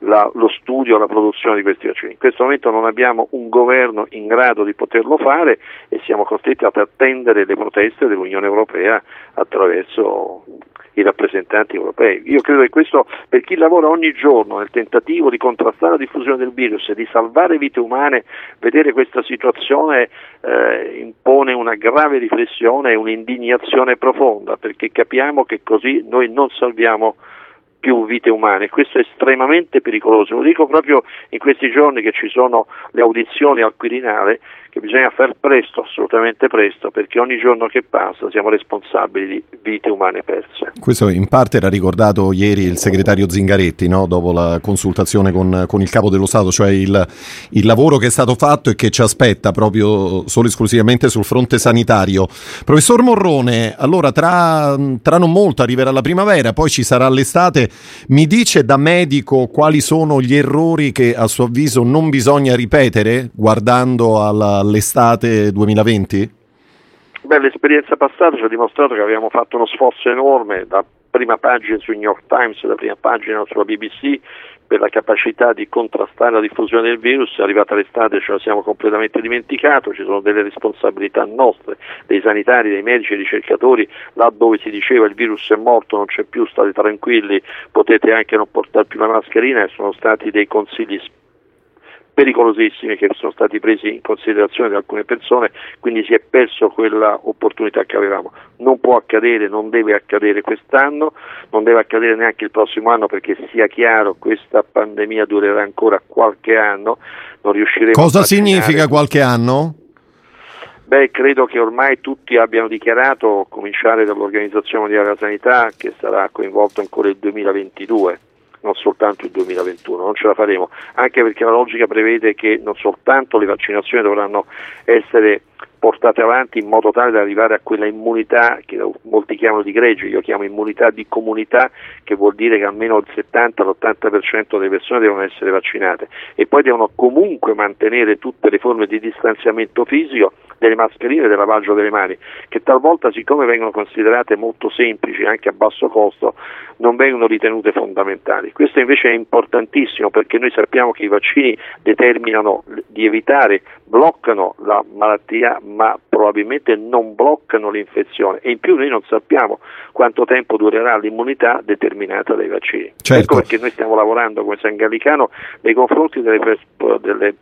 la, lo studio la produzione di questi vaccini. In questo momento non abbiamo un governo in grado di poterlo fare e siamo costretti ad attendere le proteste dell'Unione Europea attraverso i rappresentanti europei. Io credo che questo per chi lavora ogni giorno nel tentativo di contrastare la diffusione del virus e di salvare vite umane, vedere questa situazione eh, impone una grave riflessione e un'indignazione profonda perché capiamo che così noi non salviamo più vite umane. Questo è estremamente pericoloso. Lo dico proprio in questi giorni che ci sono le audizioni al Quirinale che bisogna far presto, assolutamente presto, perché ogni giorno che passa siamo responsabili di vite umane perse. Questo in parte era ricordato ieri il segretario Zingaretti, no? dopo la consultazione con, con, il capo dello Stato, cioè il, il, lavoro che è stato fatto e che ci aspetta proprio solo esclusivamente sul fronte sanitario. Professor Morrone, allora tra, tra non molto arriverà la primavera, poi ci sarà l'estate, Mi dice da medico quali sono gli errori che a suo avviso non bisogna ripetere guardando all'estate 2020? Beh, l'esperienza passata ci ha dimostrato che abbiamo fatto uno sforzo enorme da prima pagina sui New York Times, da prima pagina sulla BBC per la capacità di contrastare la diffusione del virus, è arrivata l'estate ce la siamo completamente dimenticato, ci sono delle responsabilità nostre, dei sanitari, dei medici, dei ricercatori, là dove si diceva il virus è morto, non c'è più, state tranquilli, potete anche non portare più la mascherina. Sono stati dei consigli pericolosissimi che sono stati presi in considerazione da alcune persone, quindi si è perso quella opportunità che avevamo. Non può accadere, non deve accadere quest'anno, non deve accadere neanche il prossimo anno perché sia chiaro questa pandemia durerà ancora qualche anno, non riusciremo Cosa significa qualche anno? Beh, credo che ormai tutti abbiano dichiarato, a cominciare dall'Organizzazione Mondiale della Sanità, che sarà coinvolto ancora il 2022 non soltanto il 2021, non ce la faremo, anche perché la logica prevede che non soltanto le vaccinazioni dovranno essere portate avanti in modo tale da arrivare a quella immunità che molti chiamano di gregge, io chiamo immunità di comunità, che vuol dire che almeno il 70-80% delle persone devono essere vaccinate e poi devono comunque mantenere tutte le forme di distanziamento fisico, delle mascherine e del lavaggio delle mani, che talvolta siccome vengono considerate molto semplici anche a basso costo, non vengono ritenute fondamentali. Questo invece è importantissimo perché noi sappiamo che i vaccini determinano di evitare, bloccano la malattia ma probabilmente non bloccano l'infezione e in più noi non sappiamo quanto tempo durerà l'immunità determinata dai vaccini. Certo. Ecco perché noi stiamo lavorando come San Gallicano nei confronti delle, delle,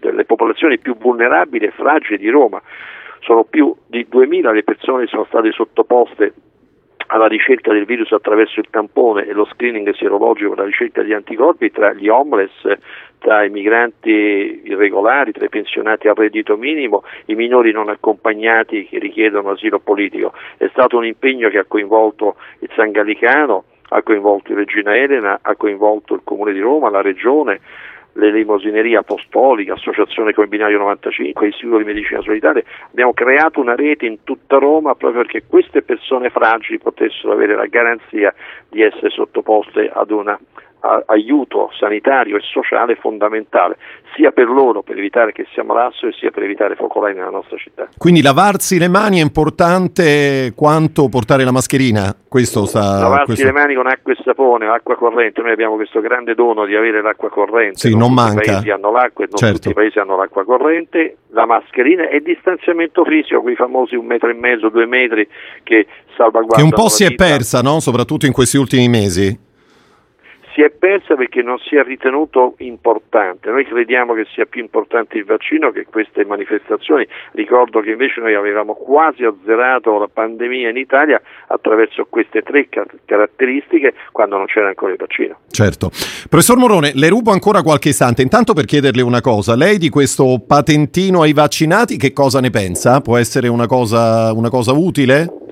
delle popolazioni più vulnerabili e fragili di Roma. Sono più di 2000 le persone che sono state sottoposte alla ricerca del virus attraverso il tampone e lo screening sierologico la ricerca di anticorpi tra gli homeless, tra i migranti irregolari, tra i pensionati a reddito minimo, i minori non accompagnati che richiedono asilo politico. È stato un impegno che ha coinvolto il San Gallicano, ha coinvolto Regina Elena, ha coinvolto il Comune di Roma, la Regione, l'elemosineria apostolica, Associazione Combinario 95, Istituto di Medicina Solitaria, abbiamo creato una rete in tutta Roma proprio perché queste persone fragili potessero avere la garanzia di essere sottoposte ad una aiuto sanitario e sociale fondamentale, sia per loro per evitare che sia malasso e sia per evitare focolai nella nostra città. Quindi lavarsi le mani è importante quanto portare la mascherina? Questo sta, lavarsi questo... le mani con acqua e sapone, acqua corrente, noi abbiamo questo grande dono di avere l'acqua corrente, sì, non, non manca. tutti i paesi hanno l'acqua e non certo. tutti i paesi hanno l'acqua corrente, la mascherina e distanziamento fisico, quei famosi un metro e mezzo, due metri che salvaguardano. Che un po' si è persa, no? soprattutto in questi ultimi mesi si è persa perché non si è ritenuto importante. Noi crediamo che sia più importante il vaccino che queste manifestazioni. Ricordo che invece noi avevamo quasi azzerato la pandemia in Italia attraverso queste tre caratteristiche quando non c'era ancora il vaccino. Certo. Professor Morone, le rubo ancora qualche istante, intanto per chiederle una cosa. Lei di questo patentino ai vaccinati che cosa ne pensa? Può essere una cosa, una cosa utile?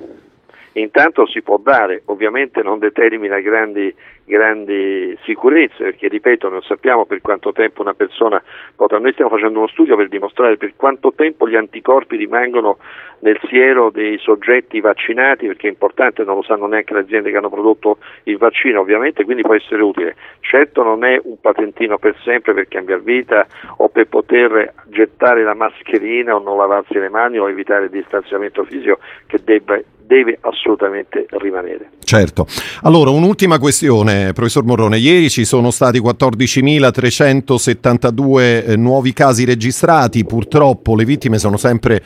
Intanto si può dare, ovviamente non determina grandi grandi sicurezze, perché ripeto, non sappiamo per quanto tempo una persona potrà. Noi stiamo facendo uno studio per dimostrare per quanto tempo gli anticorpi rimangono nel siero dei soggetti vaccinati, perché è importante, non lo sanno neanche le aziende che hanno prodotto il vaccino, ovviamente, quindi può essere utile. Certo non è un patentino per sempre per cambiare vita o per poter gettare la mascherina o non lavarsi le mani o evitare il distanziamento fisico che debba deve assolutamente rimanere. Certo. Allora, un'ultima questione, professor Morrone. Ieri ci sono stati 14.372 eh, nuovi casi registrati, purtroppo le vittime sono sempre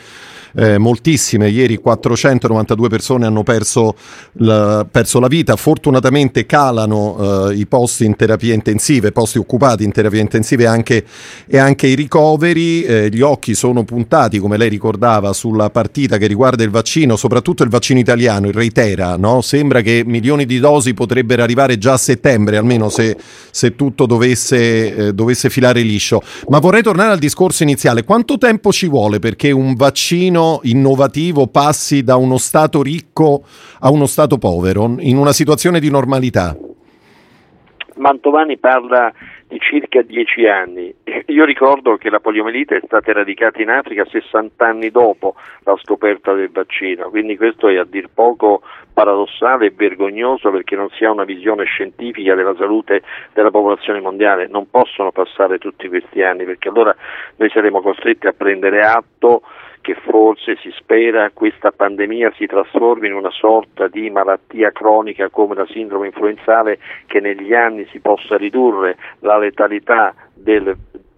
eh, moltissime. Ieri 492 persone hanno perso la, perso la vita. Fortunatamente calano eh, i posti in terapia intensiva, i posti occupati in terapia intensiva e anche, e anche i ricoveri. Eh, gli occhi sono puntati, come lei ricordava, sulla partita che riguarda il vaccino, soprattutto il vaccino italiano, il Reitera. No? Sembra che milioni di dosi potrebbero arrivare già a settembre, almeno se, se tutto dovesse, eh, dovesse filare liscio. Ma vorrei tornare al discorso iniziale. Quanto tempo ci vuole perché un vaccino innovativo passi da uno Stato ricco a uno Stato povero in una situazione di normalità? Mantovani parla di circa dieci anni. Io ricordo che la poliomielite è stata eradicata in Africa 60 anni dopo la scoperta del vaccino, quindi questo è a dir poco paradossale e vergognoso perché non si ha una visione scientifica della salute della popolazione mondiale. Non possono passare tutti questi anni perché allora noi saremo costretti a prendere atto che forse si spera questa pandemia si trasformi in una sorta di malattia cronica come la sindrome influenzale che negli anni si possa ridurre la letalità del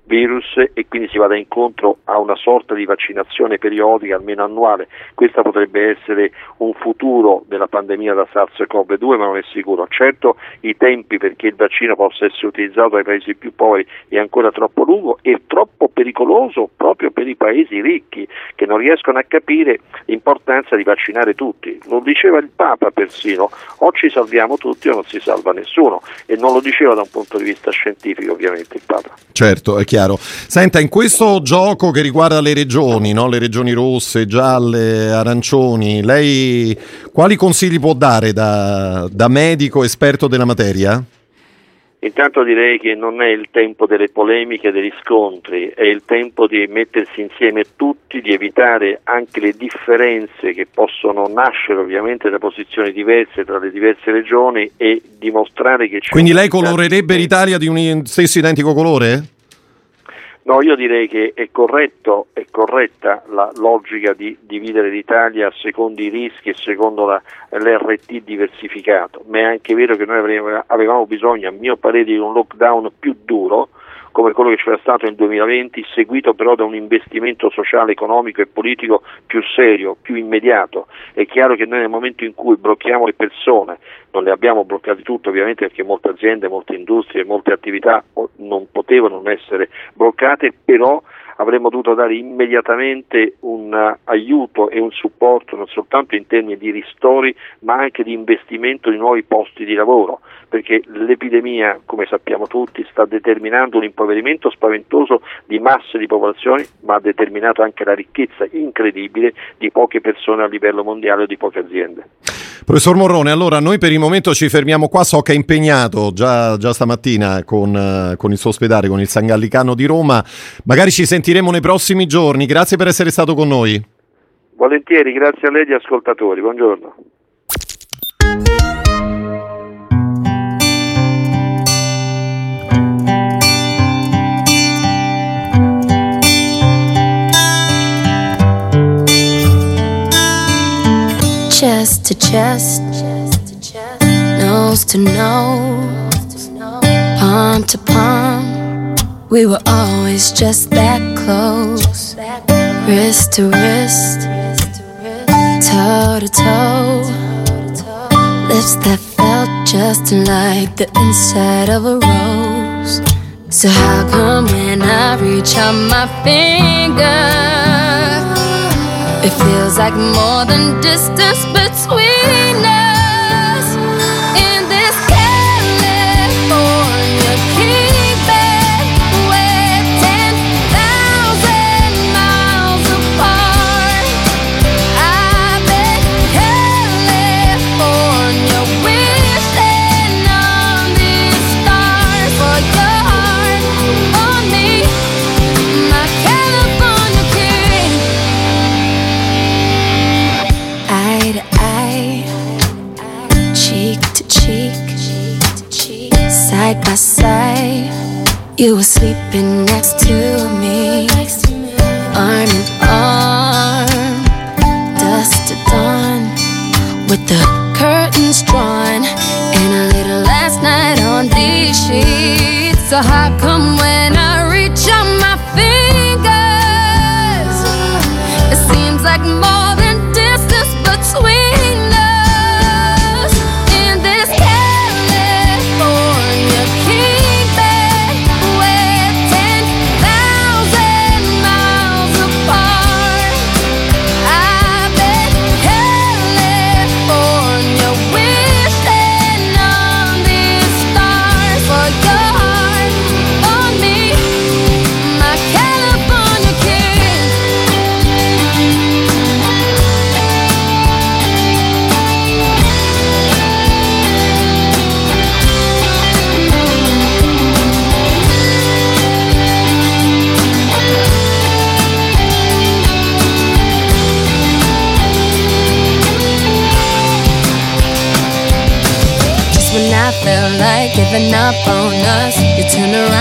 virus e quindi si vada incontro a una sorta di vaccinazione periodica, almeno annuale. Questo potrebbe essere un futuro della pandemia da SARS-CoV-2, ma non è sicuro. Certo i tempi perché il vaccino possa essere utilizzato dai paesi più poveri è ancora troppo lungo e troppo pericoloso proprio per i paesi ricchi che non riescono a capire l'importanza di vaccinare tutti. Lo diceva il Papa persino, o ci salviamo tutti o non si salva nessuno e non lo diceva da un punto di vista scientifico ovviamente il Papa. Certo, è chiaro chiaro. Senta, in questo gioco che riguarda le regioni, no? le regioni rosse, gialle, arancioni, lei quali consigli può dare da, da medico esperto della materia? Intanto direi che non è il tempo delle polemiche, degli scontri, è il tempo di mettersi insieme tutti, di evitare anche le differenze che possono nascere ovviamente da posizioni diverse tra le diverse regioni e dimostrare che c'è... Quindi lei colorerebbe l'Italia di un stesso identico colore? No, io direi che è, corretto, è corretta la logica di dividere l'Italia secondo i rischi e secondo la, l'RT diversificato, ma è anche vero che noi avevamo bisogno, a mio parere, di un lockdown più duro come quello che c'era stato nel 2020, seguito però da un investimento sociale, economico e politico più serio, più immediato. È chiaro che noi nel momento in cui blocchiamo le persone, non le abbiamo bloccate tutte ovviamente perché molte aziende, molte industrie, molte attività non potevano non essere bloccate, però avremmo dovuto dare immediatamente un aiuto e un supporto non soltanto in termini di ristori ma anche di investimento di nuovi posti di lavoro perché l'epidemia, come sappiamo tutti, sta determinando un impoverimento spaventoso di masse di popolazioni, ma ha determinato anche la ricchezza incredibile di poche persone a livello mondiale o di poche aziende. Professor Morrone, allora noi per il momento ci fermiamo qua, so che è impegnato già, già stamattina con, uh, con, il suo ospedale, con il San Gallicano di Roma, magari ci sentiremo nei prossimi giorni, grazie per essere stato con noi. Volentieri, grazie a lei e agli ascoltatori, buongiorno. Chest to chest, nose to nose, palm to palm. We were always just that close, wrist to wrist, toe to toe. Lips that felt just like the inside of a rose. So, how come when I reach out my finger? It feels like more than distance between us. I say you were sleeping next to me, arm in arm, dusk to dawn, with the curtains drawn, and a little last night on these sheets. So how come when giving up on us, you turn around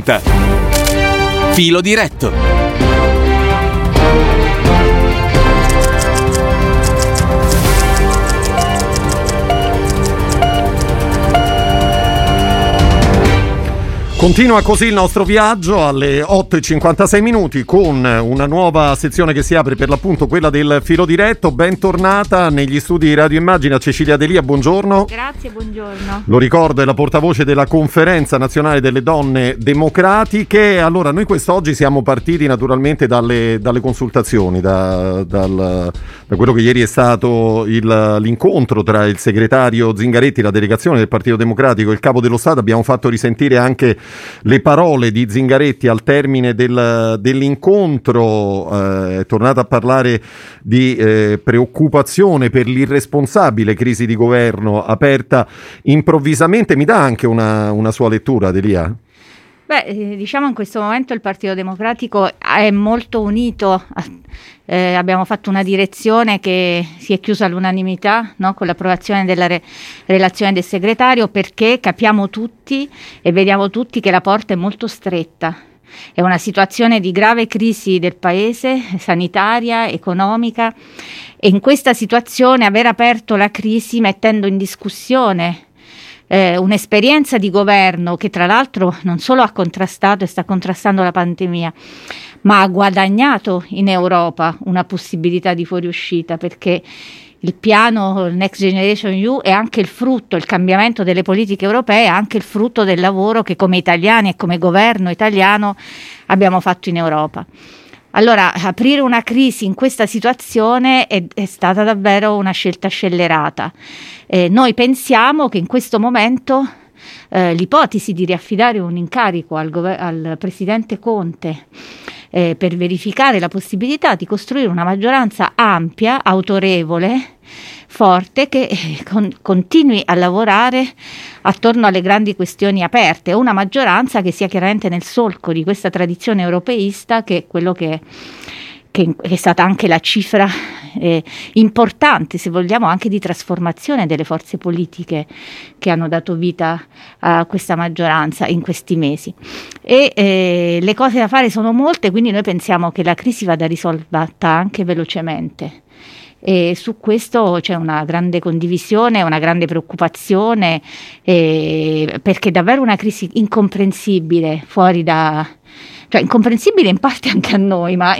Punta. Filo diretto. Continua così il nostro viaggio alle 8.56 minuti con una nuova sezione che si apre per l'appunto quella del filo diretto. Bentornata negli studi di Radio Immagina Cecilia Delia, buongiorno. Grazie, buongiorno. Lo ricordo, è la portavoce della Conferenza Nazionale delle Donne Democratiche. Allora, noi quest'oggi siamo partiti naturalmente dalle, dalle consultazioni, da, dal- da quello che ieri è stato il- l'incontro tra il segretario Zingaretti, la delegazione del Partito Democratico e il capo dello Stato. Abbiamo fatto risentire anche le parole di Zingaretti al termine del- dell'incontro. eh, è tornato a parlare di eh, preoccupazione per l'irresponsabile crisi di governo aperta improvvisamente. Mi dà anche una, una sua lettura, Delia? Beh, eh, diciamo in questo momento il Partito Democratico è molto unito, eh, abbiamo fatto una direzione che si è chiusa all'unanimità no? con l'approvazione della re- relazione del segretario perché capiamo tutti e vediamo tutti che la porta è molto stretta. È una situazione di grave crisi del paese, sanitaria, economica e in questa situazione aver aperto la crisi mettendo in discussione eh, un'esperienza di governo che tra l'altro non solo ha contrastato e sta contrastando la pandemia, ma ha guadagnato in Europa una possibilità di fuoriuscita perché il piano Next Generation EU è anche il frutto, il cambiamento delle politiche europee è anche il frutto del lavoro che come italiani e come governo italiano abbiamo fatto in Europa. Allora, aprire una crisi in questa situazione è, è stata davvero una scelta scellerata. Eh, noi pensiamo che in questo momento eh, l'ipotesi di riaffidare un incarico al, gover- al presidente Conte eh, per verificare la possibilità di costruire una maggioranza ampia, autorevole, forte, che eh, con- continui a lavorare attorno alle grandi questioni aperte, una maggioranza che sia chiaramente nel solco di questa tradizione europeista che è quello che che è stata anche la cifra eh, importante, se vogliamo, anche di trasformazione delle forze politiche che hanno dato vita a questa maggioranza in questi mesi. E eh, le cose da fare sono molte, quindi noi pensiamo che la crisi vada risolta anche velocemente. E su questo c'è una grande condivisione, una grande preoccupazione, eh, perché è davvero una crisi incomprensibile fuori da, cioè incomprensibile in parte anche a noi, ma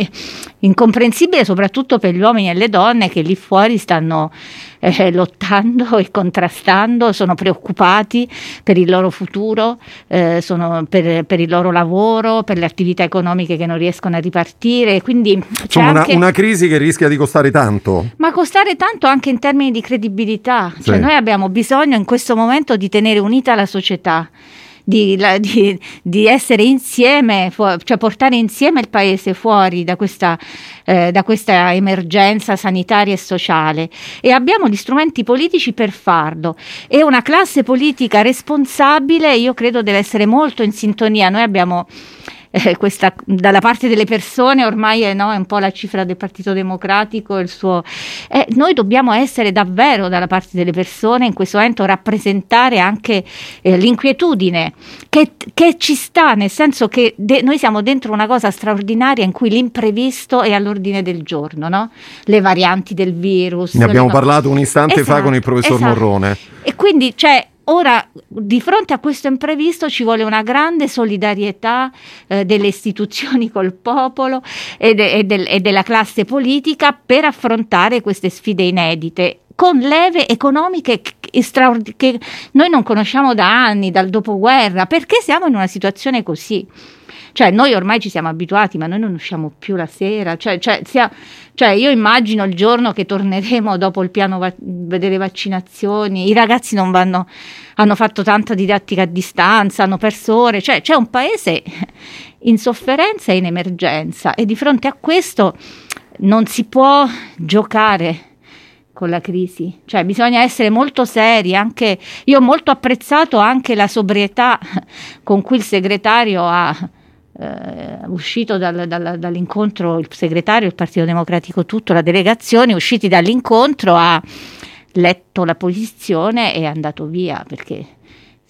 incomprensibile soprattutto per gli uomini e le donne che lì fuori stanno eh, lottando e contrastando, sono preoccupati per il loro futuro, eh, sono per, per, il loro lavoro, per le attività economiche che non riescono a ripartire. Quindi Insomma, una, anche... una, crisi che rischia di costare tanto. Ma costare tanto anche in termini di credibilità. Cioè, sì. noi abbiamo bisogno in questo momento di tenere unita la società di, di, di essere insieme, cioè portare insieme il paese fuori da questa, eh, da questa emergenza sanitaria e sociale e abbiamo gli strumenti politici per farlo e una classe politica responsabile io credo deve essere molto in sintonia. Noi abbiamo eh, questa, dalla parte delle persone ormai è, no, è, un po' la cifra del Partito Democratico, il suo, eh, noi dobbiamo essere davvero dalla parte delle persone, in questo momento rappresentare anche eh, l'inquietudine che, che, ci sta, nel senso che de- noi siamo dentro una cosa straordinaria in cui l'imprevisto è all'ordine del giorno, no? le varianti del virus. Ne abbiamo parlato un istante esatto, fa con il professor esatto. Morrone. E quindi c'è Ora, di fronte a questo imprevisto ci vuole una grande solidarietà eh, delle istituzioni col popolo e, de- e, del- e della classe politica per affrontare queste sfide inedite con leve economiche che noi non conosciamo da anni, dal dopoguerra, perché siamo in una situazione così. Cioè, noi ormai ci siamo abituati, ma noi non usciamo più la sera. Cioè, cioè, sia, cioè io immagino il giorno che torneremo dopo il piano va- vedere vaccinazioni, i ragazzi non vanno, hanno fatto tanta didattica a distanza, hanno perso ore, cioè c'è un paese in sofferenza e in emergenza. E di fronte a questo non si può giocare con la crisi, cioè bisogna essere molto seri, anche io ho molto apprezzato anche la sobrietà con cui il segretario ha eh, uscito dal, dal, dall'incontro il segretario, il Partito Democratico tutto, la delegazione, usciti dall'incontro ha letto la posizione e è andato via perché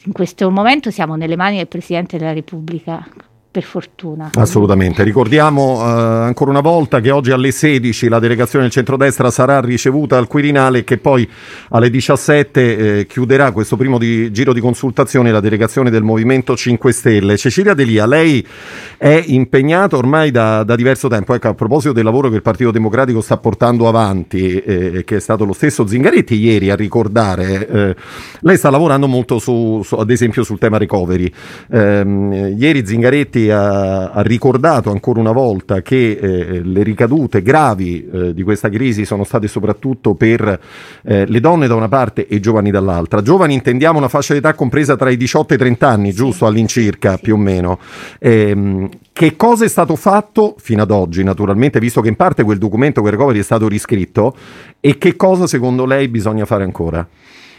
in questo momento siamo nelle mani del Presidente della Repubblica per fortuna. Assolutamente. Ricordiamo eh, ancora una volta che oggi alle 16 la delegazione del centrodestra sarà ricevuta al Quirinale e che poi alle 17 eh, chiuderà questo primo di, giro di consultazione la delegazione del Movimento 5 Stelle. Cecilia Delia, lei è impegnata ormai da, da diverso tempo. Ecco, a proposito del lavoro che il Partito Democratico sta portando avanti, eh, che è stato lo stesso Zingaretti ieri a ricordare, eh, lei sta lavorando molto su, su, ad esempio sul tema recovery. Ehm, ieri Zingaretti Moretti ha, ha, ricordato ancora una volta che eh, le ricadute gravi eh, di questa crisi sono state soprattutto per eh, le donne da una parte e i giovani dall'altra. Giovani intendiamo una fascia d'età compresa tra i 18 e i 30 anni, giusto all'incirca più o meno. Ehm, che cosa è stato fatto fino ad oggi, naturalmente, visto che in parte quel documento, quel recovery è stato riscritto, e che cosa secondo lei bisogna fare ancora?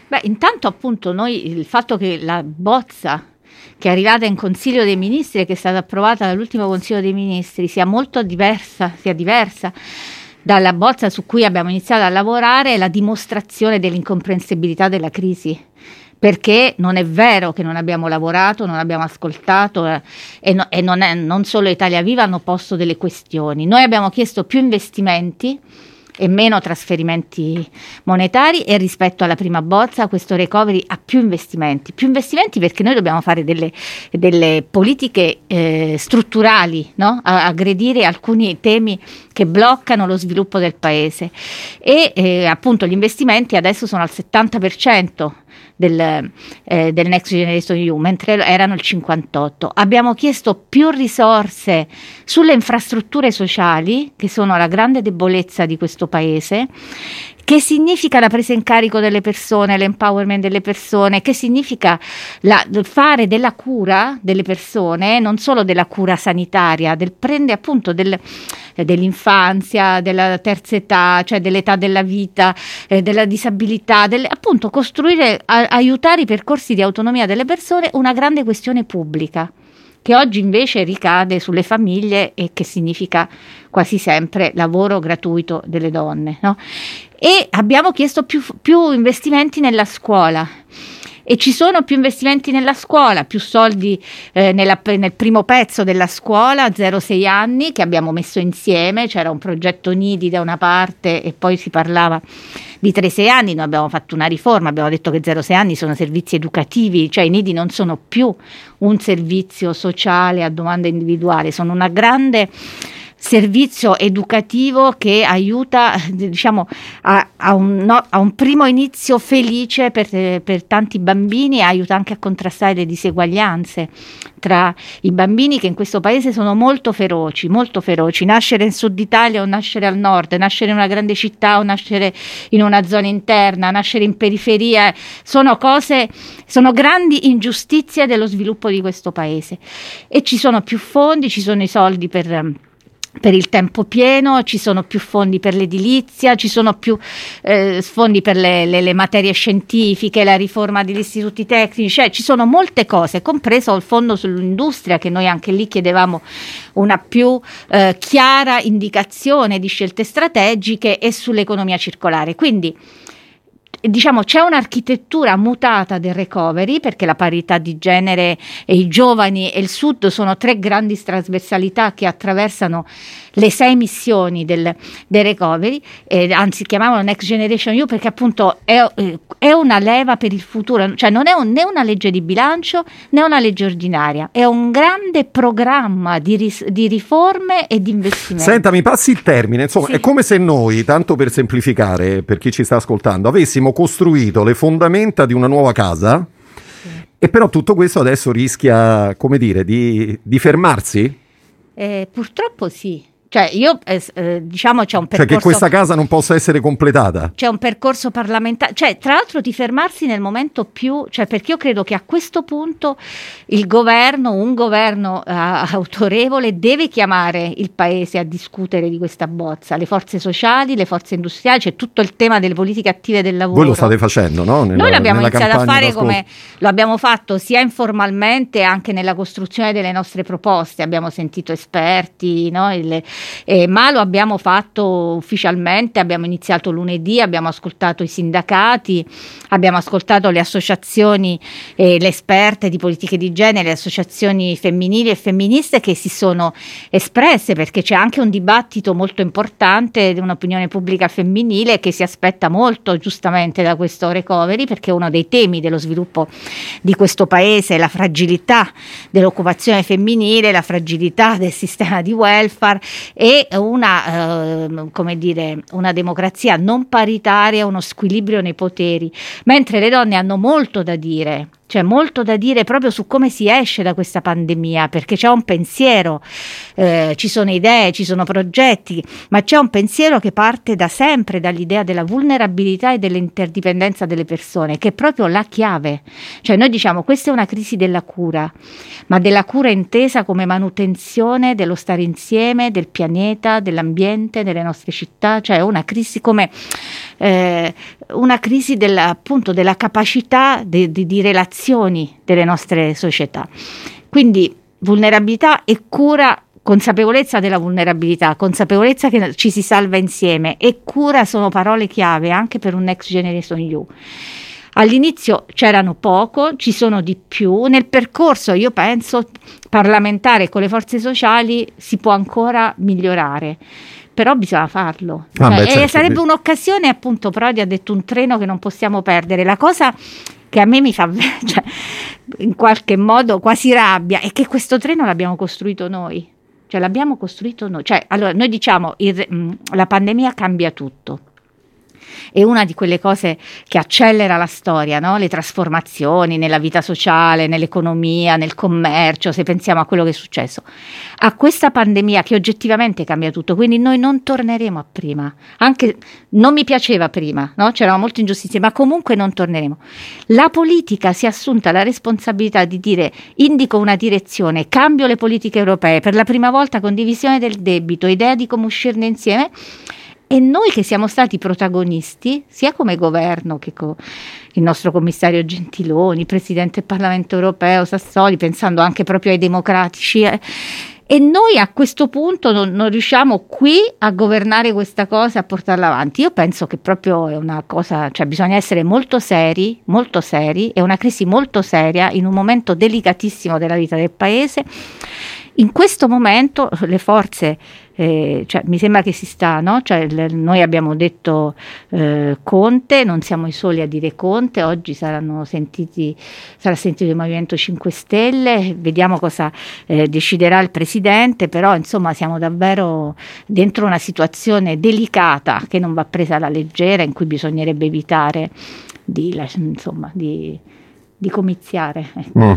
Beh, intanto appunto noi il fatto che la bozza che è arrivata in Consiglio dei Ministri e che è stata approvata dall'ultimo Consiglio dei Ministri sia molto diversa, sia diversa dalla bozza su cui abbiamo iniziato a lavorare è la dimostrazione dell'incomprensibilità della crisi perché non è vero che non abbiamo lavorato, non abbiamo ascoltato eh, e, no, e non, è, non solo Italia Viva hanno posto delle questioni. Noi abbiamo chiesto più investimenti e meno trasferimenti monetari e rispetto alla prima bozza questo recovery ha più investimenti, più investimenti perché noi dobbiamo fare delle, delle politiche eh, strutturali, no? aggredire alcuni temi che bloccano lo sviluppo del paese e eh, appunto gli investimenti adesso sono al 70% del, eh, del Next Generation EU, mentre erano il 58. Abbiamo chiesto più risorse sulle infrastrutture sociali, che sono la grande debolezza di questo paese, che significa la presa in carico delle persone, l'empowerment delle persone, che significa la, fare della cura delle persone, non solo della cura sanitaria, del prende appunto del, dell'infanzia, della terza età, cioè dell'età della vita, eh, della disabilità, del, appunto costruire, a, aiutare i percorsi di autonomia delle persone, una grande questione pubblica che oggi invece ricade sulle famiglie e che significa quasi sempre lavoro gratuito delle donne. No? E abbiamo chiesto più, più investimenti nella scuola e ci sono più investimenti nella scuola, più soldi eh, nella, nel primo pezzo della scuola, 0-6 anni, che abbiamo messo insieme, c'era un progetto Nidi da una parte e poi si parlava di 3-6 anni, noi abbiamo fatto una riforma, abbiamo detto che 0-6 anni sono servizi educativi, cioè i nidi non sono più un servizio sociale a domanda individuale, sono una grande servizio educativo che aiuta diciamo, a, a, un, no, a, un, primo inizio felice per, per, tanti bambini aiuta anche a contrastare le diseguaglianze tra i bambini che in questo paese sono molto feroci, molto feroci. Nascere in sud Italia o nascere al nord, nascere in una grande città o nascere in una zona interna, nascere in periferia, sono cose, sono grandi ingiustizie dello sviluppo di questo paese. E ci sono più fondi, ci sono i soldi per per il tempo pieno, ci sono più fondi per l'edilizia, ci sono più eh, fondi per le, le, le, materie scientifiche, la riforma degli istituti tecnici, cioè ci sono molte cose, compreso il fondo sull'industria che noi anche lì chiedevamo una più eh, chiara indicazione di scelte strategiche e sull'economia circolare. Quindi diciamo c'è un'architettura mutata del recovery perché la parità di genere e i giovani e il sud sono tre grandi trasversalità che attraversano le sei missioni del, del recovery, eh, anzi chiamavano Next Generation EU perché appunto è, eh, è, una leva per il futuro, cioè non è un, né una legge di bilancio né una legge ordinaria, è un grande programma di, ris- di riforme e di investimenti. Senta, mi passi il termine, insomma sì. è come se noi, tanto per semplificare per chi ci sta ascoltando, avessimo costruito le fondamenta di una nuova casa. E però tutto questo adesso rischia, come dire, di, di fermarsi? Eh, purtroppo sì. Cioè, io eh, eh, diciamo c'è un percorso. Cioè, che questa casa non possa essere completata. C'è un percorso parlamentare. Cioè, tra l'altro, di fermarsi nel momento più. Cioè, perché io credo che a questo punto il governo, un governo uh, autorevole, deve chiamare il paese a discutere di questa bozza. Le forze sociali, le forze industriali, c'è tutto il tema delle politiche attive del lavoro. Voi lo state facendo, no? Nella, Noi l'abbiamo iniziato a fare come lo abbiamo fatto sia informalmente anche nella costruzione delle nostre proposte. Abbiamo sentito esperti, no? Il, eh, ma lo abbiamo fatto ufficialmente, abbiamo iniziato lunedì, abbiamo ascoltato i sindacati, abbiamo ascoltato le associazioni, eh, le esperte di politiche di genere, le associazioni femminili e femministe che si sono espresse perché c'è anche un dibattito molto importante di un'opinione pubblica femminile che si aspetta molto giustamente da questo recovery perché uno dei temi dello sviluppo di questo paese è la fragilità dell'occupazione femminile, la fragilità del sistema di welfare e una, eh, come dire, una democrazia non paritaria, uno squilibrio nei poteri, mentre le donne hanno molto da dire c'è molto da dire proprio su come si esce da questa pandemia, perché c'è un pensiero, eh, ci sono idee, ci sono progetti, ma c'è un pensiero che parte da sempre dall'idea della vulnerabilità e dell'interdipendenza delle persone, che è proprio la chiave. Cioè noi diciamo questa è una crisi della cura, ma della cura intesa come manutenzione dello stare insieme, del pianeta, dell'ambiente, delle nostre città, cioè una crisi come eh, una crisi della, appunto della capacità di, di, di relazioni delle nostre società. Quindi vulnerabilità e cura consapevolezza della vulnerabilità, consapevolezza che ci si salva insieme e cura sono parole chiave anche per un Next Generation EU. All'inizio c'erano poco, ci sono di più, nel percorso io penso parlamentare con le forze sociali si può ancora migliorare però bisogna farlo. Ah, cioè, beh, certo, sarebbe un'occasione, appunto, Prodi ha detto un treno che non possiamo perdere. La cosa che a me mi fa cioè, in qualche modo quasi rabbia è che questo treno l'abbiamo costruito noi. Cioè l'abbiamo costruito noi. Cioè, allora, noi diciamo il, mm, la pandemia cambia tutto è una di quelle cose che accelera la storia, no? le trasformazioni nella vita sociale, nell'economia, nel commercio, se pensiamo a quello che è successo. A questa pandemia che oggettivamente cambia tutto, quindi noi non torneremo a prima, anche non mi piaceva prima, no? c'erano molte ingiustizie, ma comunque non torneremo. La politica si è assunta la responsabilità di dire indico una direzione, cambio le politiche europee, per la prima volta condivisione del debito, idea di come uscirne insieme e noi che siamo stati protagonisti, sia come governo che con il nostro commissario Gentiloni, presidente del Parlamento europeo Sassoli, pensando anche proprio ai democratici, eh, e noi a questo punto non, non, riusciamo qui a governare questa cosa, a portarla avanti. Io penso che proprio è una cosa, cioè bisogna essere molto seri, molto seri, è una crisi molto seria in un momento delicatissimo della vita del paese In questo momento le forze eh, cioè, mi sembra che si sta, no? cioè, l- noi abbiamo detto eh, Conte, non siamo i soli a dire Conte, oggi sentiti, sarà sentito il Movimento 5 Stelle, vediamo cosa eh, deciderà il Presidente, però insomma siamo davvero dentro una situazione delicata che non va presa alla leggera, in cui bisognerebbe evitare di, insomma, di di comiziare. Ecco. Mm.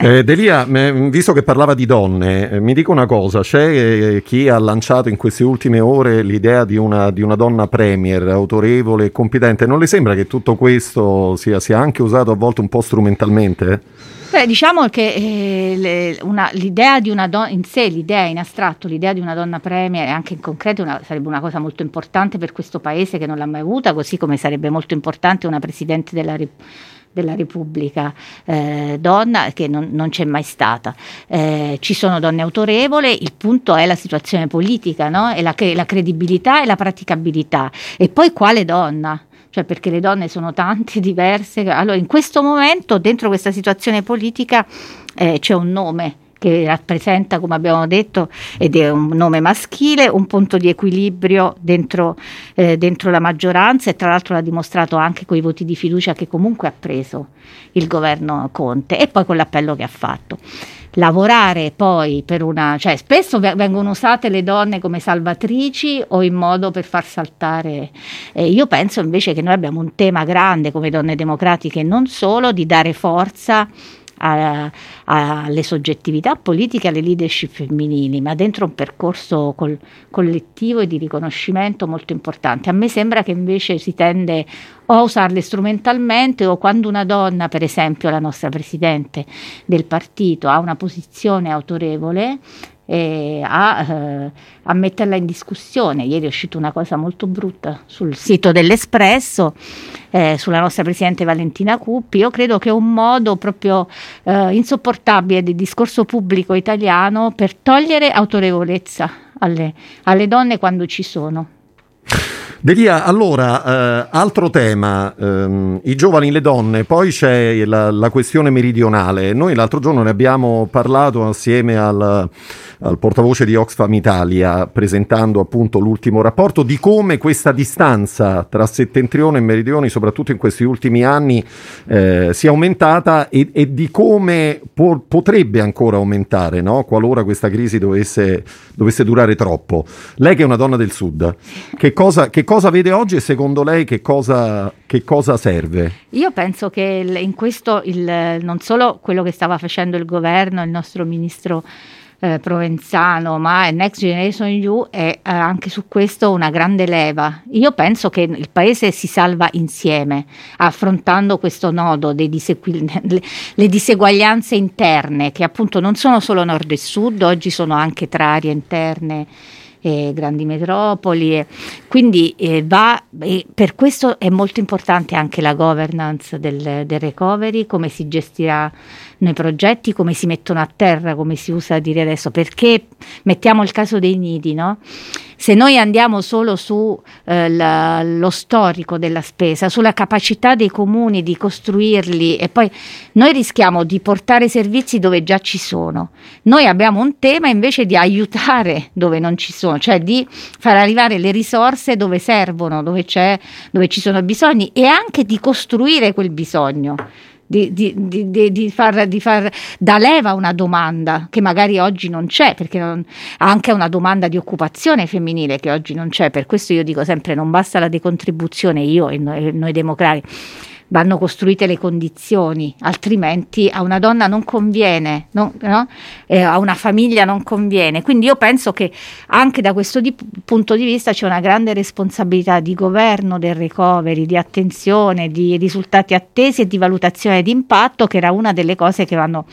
Eh, Delia, visto che parlava di donne, eh, mi dica una cosa, c'è eh, chi ha lanciato in queste ultime ore l'idea di una, di una, donna premier autorevole e competente, non le sembra che tutto questo sia, sia anche usato a volte un po' strumentalmente? Beh, diciamo che eh, le, una, l'idea di una donna in sé, l'idea in astratto, l'idea di una donna premier e anche in concreto una, sarebbe una cosa molto importante per questo paese che non l'ha mai avuta, così come sarebbe molto importante una presidente della Repubblica della Repubblica eh, donna che non, non, c'è mai stata. Eh, ci sono donne autorevoli, il punto è la situazione politica, no? e la, la credibilità e la praticabilità. E poi quale donna? Cioè perché le donne sono tante, diverse. Allora in questo momento, dentro questa situazione politica, eh, c'è un nome che rappresenta, come abbiamo detto, ed è un nome maschile, un punto di equilibrio dentro, eh, dentro la maggioranza e tra l'altro l'ha dimostrato anche con i voti di fiducia che comunque ha preso il governo Conte e poi con l'appello che ha fatto lavorare poi per una, cioè spesso vengono usate le donne come salvatrici o in modo per far saltare. Eh, io penso invece che noi abbiamo un tema grande come donne democratiche, non solo di dare forza alle soggettività politiche, alle leadership femminili, ma dentro un percorso col, collettivo e di riconoscimento molto importante. A me sembra che invece si tende o a usarle strumentalmente o quando una donna, per esempio la nostra Presidente del partito, ha una posizione autorevole, eh, a, eh, a, metterla in discussione. Ieri è uscita una cosa molto brutta sul sito dell'Espresso, eh, sulla nostra Presidente Valentina Cuppi. Io credo che è un modo proprio eh, insopportabile del discorso pubblico italiano per togliere autorevolezza alle, alle donne quando ci sono. Delia, allora, eh, altro tema, ehm, i giovani, le donne, poi c'è la, la, questione meridionale. Noi l'altro giorno ne abbiamo parlato assieme al al portavoce di Oxfam Italia presentando appunto l'ultimo rapporto di come questa distanza tra settentrione e meridione, soprattutto in questi ultimi anni, eh, sia aumentata e, e di come po- potrebbe ancora aumentare no? qualora questa crisi dovesse, dovesse, durare troppo. Lei che è una donna del sud, che cosa, che cosa vede oggi e secondo lei che cosa, che cosa serve? Io penso che in questo il, non solo quello che stava facendo il governo, il nostro ministro eh, Provenzano, ma Next Generation EU è eh, anche su questo una grande leva. Io penso che il paese si salva insieme, affrontando questo nodo delle le diseguaglianze interne, che appunto non sono solo nord e sud, oggi sono anche tra aree interne eh, grandi metropoli. Quindi eh, va, eh, per questo è molto importante anche la governance del, del recovery, come si gestirà nei progetti, come si mettono a terra, come si usa dire adesso, perché mettiamo il caso dei nidi, no? Se noi andiamo solo sullo eh, storico della spesa, sulla capacità dei comuni di costruirli e poi noi rischiamo di portare servizi dove già ci sono. Noi abbiamo un tema invece di aiutare dove non ci sono, cioè di far arrivare le risorse dove servono, dove, dove ci sono bisogni e anche di costruire quel bisogno di, di, di, di, far, di far da leva una domanda che magari oggi non c'è, perché non, anche una domanda di occupazione femminile che oggi non c'è. Per questo io dico sempre: non basta la decontribuzione, io e noi, noi democratici vanno costruite le condizioni, altrimenti a una donna non conviene, no? No? Eh, a una famiglia non conviene. Quindi io penso che anche da questo di, punto di vista c'è una grande responsabilità di governo del recovery, di attenzione, di risultati attesi e di valutazione di impatto, che era una delle cose che vanno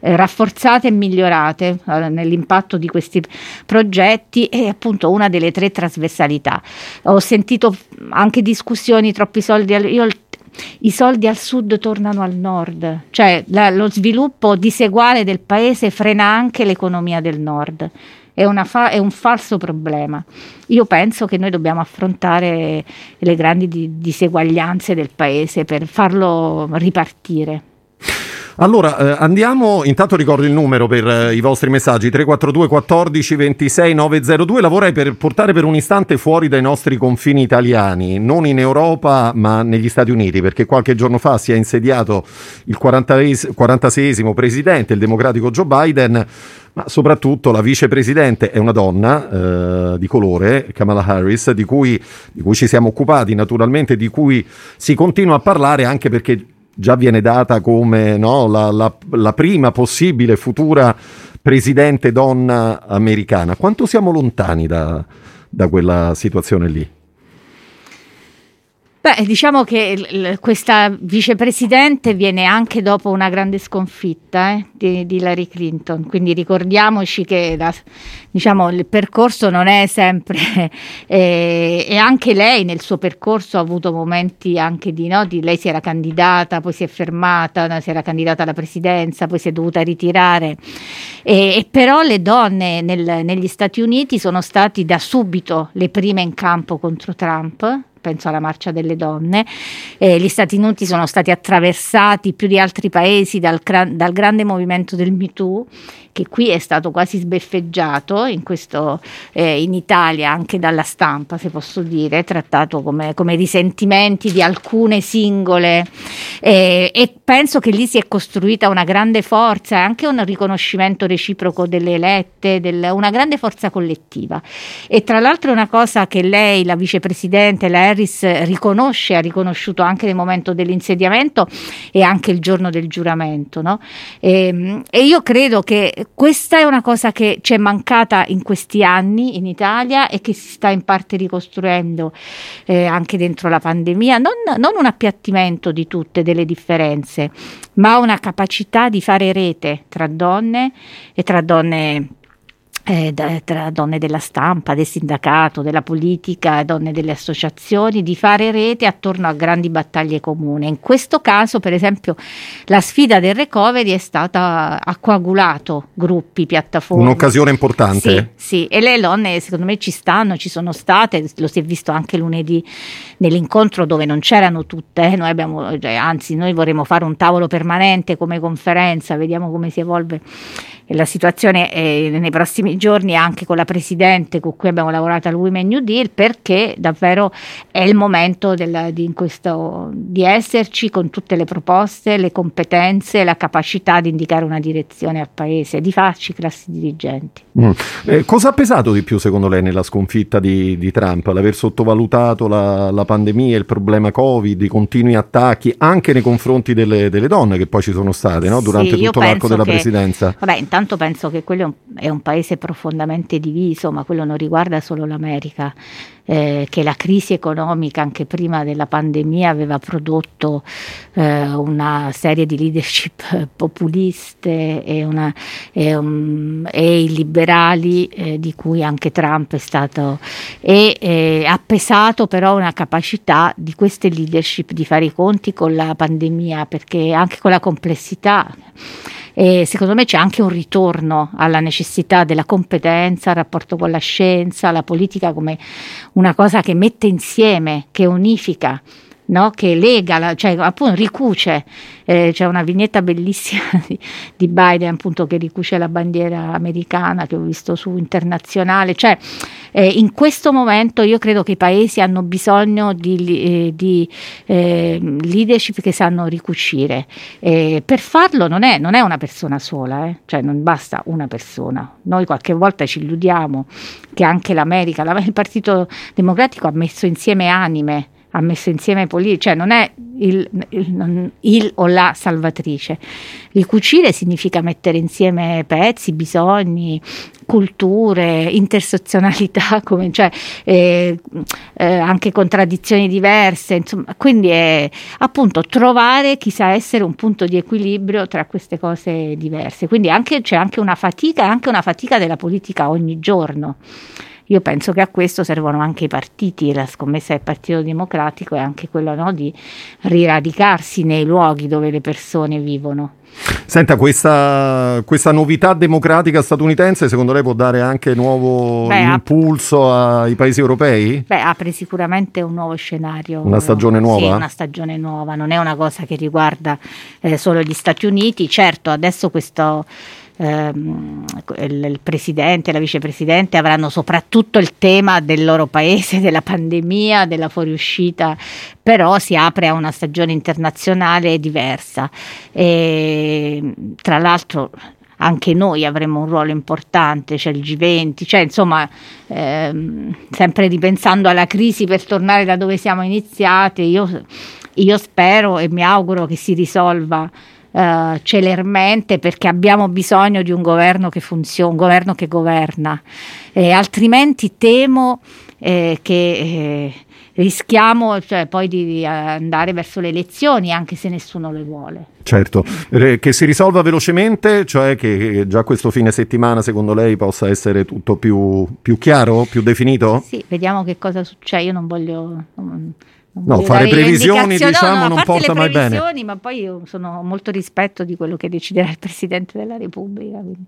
eh, rafforzate e migliorate eh, nell'impatto di questi progetti è appunto una delle tre trasversalità. Ho sentito anche discussioni troppi soldi, io i soldi al sud tornano al nord, cioè la, lo sviluppo diseguale del paese frena anche l'economia del nord. È, fa- è, un falso problema. Io penso che noi dobbiamo affrontare le grandi di- diseguaglianze del paese per farlo ripartire. Allora, eh, andiamo, intanto ricordo il numero per eh, i vostri messaggi, 342 14 26 902, la vorrei per portare per un istante fuori dai nostri confini italiani, non in Europa ma negli Stati Uniti, perché qualche giorno fa si è insediato il 46esimo presidente, il democratico Joe Biden, ma soprattutto la vicepresidente è una donna eh, di colore, Kamala Harris, di cui, di cui ci siamo occupati naturalmente, di cui si continua a parlare anche perché già viene data come no, la, la, la prima possibile futura presidente donna americana. Quanto siamo lontani da, da quella situazione lì? Beh, diciamo che l- questa vicepresidente viene anche dopo una grande sconfitta eh, di, di, Hillary Clinton, quindi ricordiamoci che la, diciamo, il percorso non è sempre, eh, e anche lei nel suo percorso ha avuto momenti anche di, no, di, lei si era candidata, poi si è fermata, si era candidata alla presidenza, poi si è dovuta ritirare, e, e però le donne nel, negli Stati Uniti sono stati da subito le prime in campo contro Trump penso alla marcia delle donne. Eh, gli Stati Uniti sono stati attraversati più di altri paesi dal, dal grande movimento del MeToo che qui è stato quasi sbeffeggiato in, questo, eh, in Italia anche dalla stampa, se posso dire, trattato come, come risentimenti di alcune singole eh, e penso che lì si è costruita una grande forza anche un riconoscimento reciproco delle elette, del, una grande forza collettiva. E tra l'altro una cosa che lei, la vicepresidente, la Harris, riconosce, ha riconosciuto anche nel momento dell'insediamento e anche il giorno del giuramento. No? E, ehm, e io credo che questa è una cosa che ci è mancata in questi anni in Italia e che si sta in parte ricostruendo eh, anche dentro la pandemia, non, non un appiattimento di tutte delle differenze, ma una capacità di fare rete tra donne e tra donne eh, tra donne della stampa, del sindacato, della politica, donne delle associazioni, di fare rete attorno a grandi battaglie comuni. In questo caso, per esempio, la sfida del recovery è stata ha coagulato gruppi, piattaforme. Un'occasione importante. Sì, sì, e le donne secondo me ci stanno, ci sono state, lo si è visto anche lunedì nell'incontro dove non c'erano tutte, eh. noi abbiamo, cioè, anzi noi vorremmo fare un tavolo permanente come conferenza, vediamo come si evolve la situazione eh, nei prossimi giorni anche con la Presidente con cui abbiamo lavorato al Women New Deal perché davvero è il momento del, di, questo, di esserci con tutte le proposte, le competenze, la capacità di indicare una direzione al Paese, di farci classi dirigenti. Mm. Eh, cosa ha pesato di più secondo lei nella sconfitta di, di Trump? L'aver sottovalutato la, la, pandemia, il problema Covid, i continui attacchi anche nei confronti delle, delle donne che poi ci sono state no? durante sì, tutto l'arco della che, presidenza? Vabbè, intanto intanto penso che quello è un, è un, paese profondamente diviso, ma quello non riguarda solo l'America, eh, che la crisi economica anche prima della pandemia aveva prodotto eh, una serie di leadership populiste e, una, e, um, e i liberali eh, di cui anche Trump è stato e ha pesato però una capacità di queste leadership di fare i conti con la pandemia perché anche con la complessità e secondo me c'è anche un ritorno alla necessità della competenza, il rapporto con la scienza, la politica come una cosa che mette insieme, che unifica no? che lega, cioè appunto ricuce, eh, c'è una vignetta bellissima di, di, Biden appunto che ricuce la bandiera americana che ho visto su internazionale, cioè eh, in questo momento io credo che i paesi hanno bisogno di, eh, di ehm, leadership che sanno ricucire, per farlo non è, non è, una persona sola, eh. cioè non basta una persona, noi qualche volta ci illudiamo che anche l'America, il Partito Democratico ha messo insieme anime, ha messo insieme politici, cioè non è il, il, il, o la salvatrice. Ricucire significa mettere insieme pezzi, bisogni, culture, intersezionalità, come, cioè, eh, eh, anche contraddizioni diverse, insomma, quindi è appunto trovare chi sa essere un punto di equilibrio tra queste cose diverse. Quindi anche, c'è anche una fatica, anche una fatica della politica ogni giorno io penso che a questo servono anche i partiti, la scommessa del Partito Democratico è anche quella no, di riradicarsi nei luoghi dove le persone vivono. Senta, questa, questa, novità democratica statunitense secondo lei può dare anche nuovo beh, impulso ai paesi europei? Beh, apre sicuramente un nuovo scenario. Una stagione nuova? Sì, una stagione nuova, non è una cosa che riguarda eh, solo gli Stati Uniti. Certo, adesso questo ehm, il, presidente e la vicepresidente avranno soprattutto il tema del loro paese, della pandemia, della fuoriuscita, però si apre a una stagione internazionale diversa. E, tra l'altro anche noi avremo un ruolo importante, c'è il G20, cioè insomma ehm, sempre ripensando alla crisi per tornare da dove siamo iniziati, io, io spero e mi auguro che si risolva uh, celermente perché abbiamo bisogno di un governo che funziona, un governo che governa, eh, altrimenti temo eh, che eh, rischiamo cioè, poi di andare verso le elezioni anche se nessuno le vuole. Certo, che si risolva velocemente, cioè che già questo fine settimana secondo lei possa essere tutto più, più chiaro, più definito? Sì, vediamo che cosa succede, io non voglio... Non No, fare previsioni diciamo no, non porta mai bene. Ma poi io sono molto rispetto di quello che deciderà il Presidente della Repubblica. Quindi.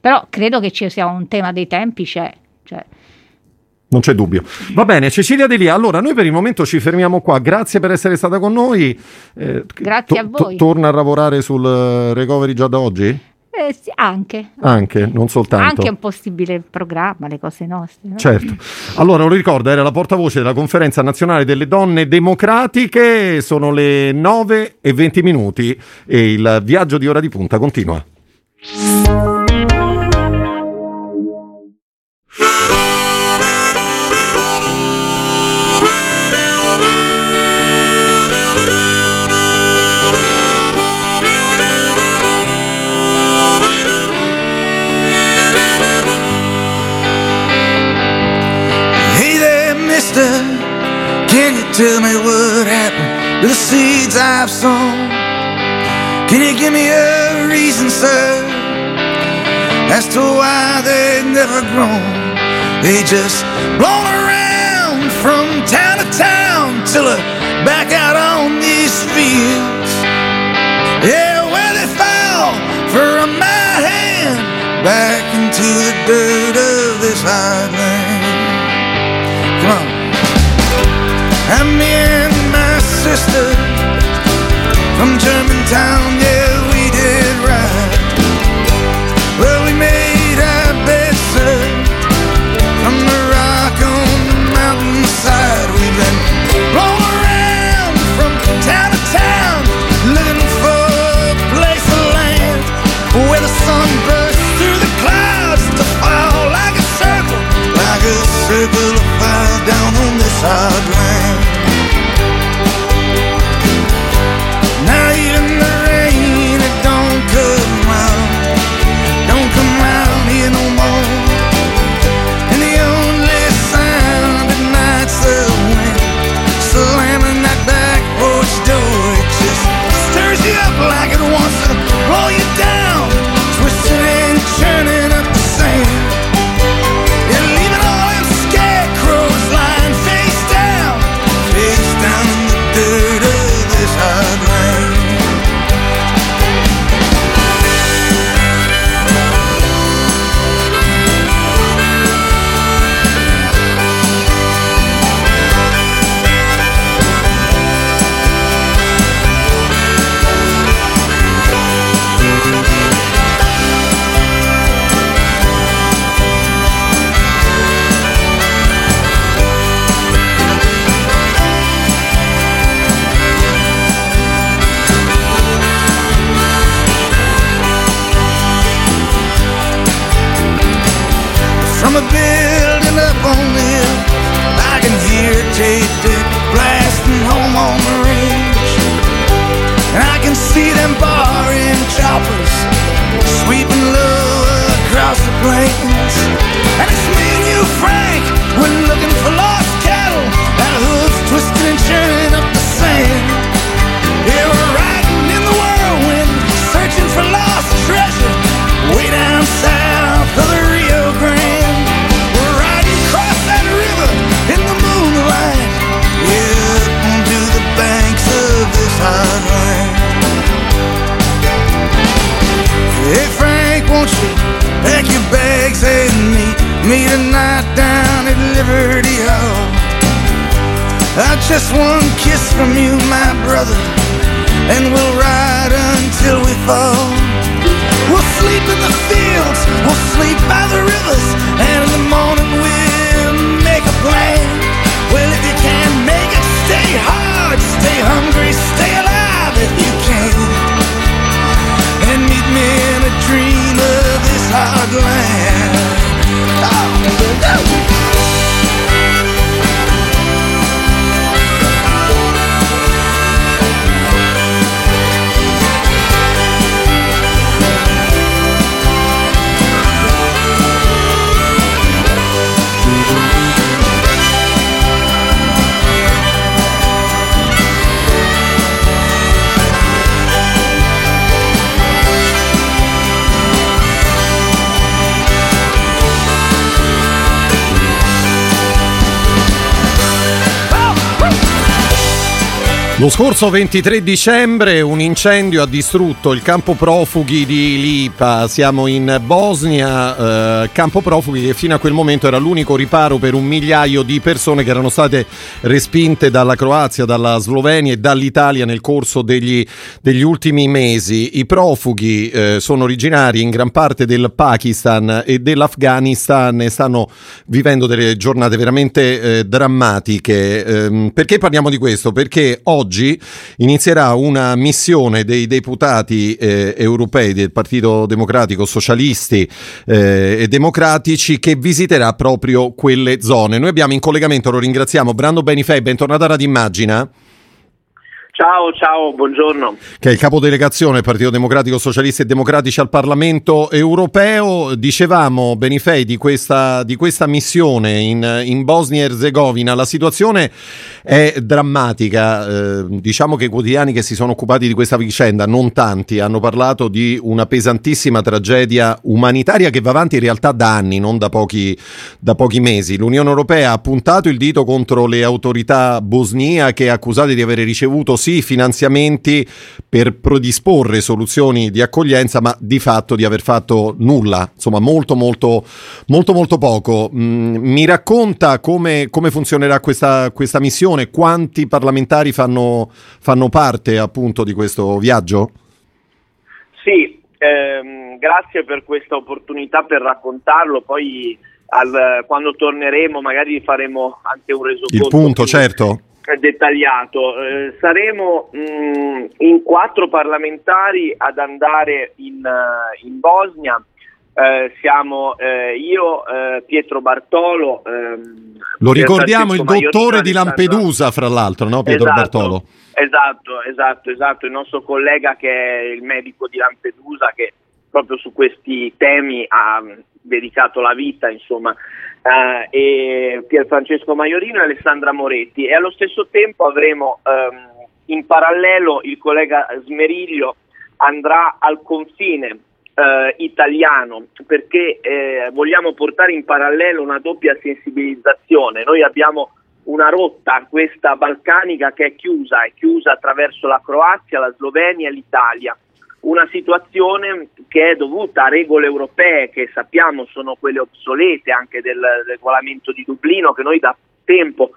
Però credo che ci sia un tema dei tempi, c'è. Cioè. Non c'è dubbio. Va bene, Cecilia Delia, allora noi per il momento ci fermiamo qua. Grazie per essere stata con noi. Eh, Grazie to- a voi. To- torna a lavorare sul eh, recovery già da oggi? Eh, sì, anche. Anche, non soltanto. Anche un possibile programma, le cose nostre. No? Certo. Allora, lo ricordo, era la portavoce della Conferenza Nazionale delle Donne Democratiche, sono le 9 e 20 minuti e il viaggio di ora di punta continua. Tell me what happened to the seeds I've sown. Can you give me a reason, sir, as to why they've never grown? They just blown around from town to town till they're back out on these fields. Yeah, where they fell from my hand back into the dirt of this hard land. And me and my sister from Germantown, yeah, we did right. Well, we made our bed, sir, from the rock on the mountainside. We've been blown around from town to town, looking for a place of land where the sun bursts through the clouds to fall like a circle, like a circle of fire down on this hard Lo scorso 23 dicembre un incendio ha distrutto il campo profughi di Lipa, siamo in Bosnia, eh, campo profughi che fino a quel momento era l'unico riparo per un migliaio di persone che erano state respinte dalla Croazia, dalla Slovenia e dall'Italia nel corso degli, degli ultimi mesi. I profughi eh, sono originari in gran parte del Pakistan e dell'Afghanistan e stanno vivendo delle giornate veramente eh, drammatiche. Ehm, perché parliamo di questo? Perché oggi oggi inizierà una missione dei deputati eh, europei del Partito Democratico, socialisti eh, e democratici che visiterà proprio quelle zone. Noi abbiamo in collegamento, lo ringraziamo, Brando Benifei, bentornata a Radio Immagina. Ciao, ciao, buongiorno. Che è il capodelegazione Partito Democratico Socialisti e Democratici al Parlamento Europeo. Dicevamo, Benifei, di questa, di questa missione in, in Bosnia e Herzegovina. La situazione è drammatica. Eh, diciamo che i quotidiani che si sono occupati di questa vicenda, non tanti, hanno parlato di una pesantissima tragedia umanitaria che va avanti in realtà da anni, non da pochi, da pochi mesi. L'Unione Europea ha puntato il dito contro le autorità bosniache accusate di aver ricevuto sì finanziamenti per predisporre soluzioni di accoglienza, ma di fatto di aver fatto nulla, insomma molto molto molto molto poco. Mm, mi racconta come, come funzionerà questa, questa, missione, quanti parlamentari fanno, fanno parte appunto di questo viaggio? Sì, ehm, grazie per questa opportunità per raccontarlo, poi al, quando torneremo magari faremo anche un resoconto. Il punto, certo dettagliato. Eh, saremo mh, mm, in quattro parlamentari ad andare in, uh, in Bosnia. Eh, siamo eh, io, eh, Pietro Bartolo. Ehm, Lo ricordiamo il dottore di Lampedusa, fra l'altro, no? Pietro esatto, Bartolo. Esatto, esatto, esatto. Il nostro collega che è il medico di Lampedusa che proprio su questi temi ha dedicato la vita, insomma uh, e Pier Francesco Maiorino e Alessandra Moretti e allo stesso tempo avremo um, in parallelo il collega Smeriglio andrà al confine Uh, italiano perché eh, vogliamo portare in parallelo una doppia sensibilizzazione. Noi abbiamo una rotta, questa balcanica, che è chiusa, è chiusa attraverso la Croazia, la Slovenia e l'Italia una situazione che è dovuta a regole europee che sappiamo sono quelle obsolete anche del regolamento di Dublino che noi da tempo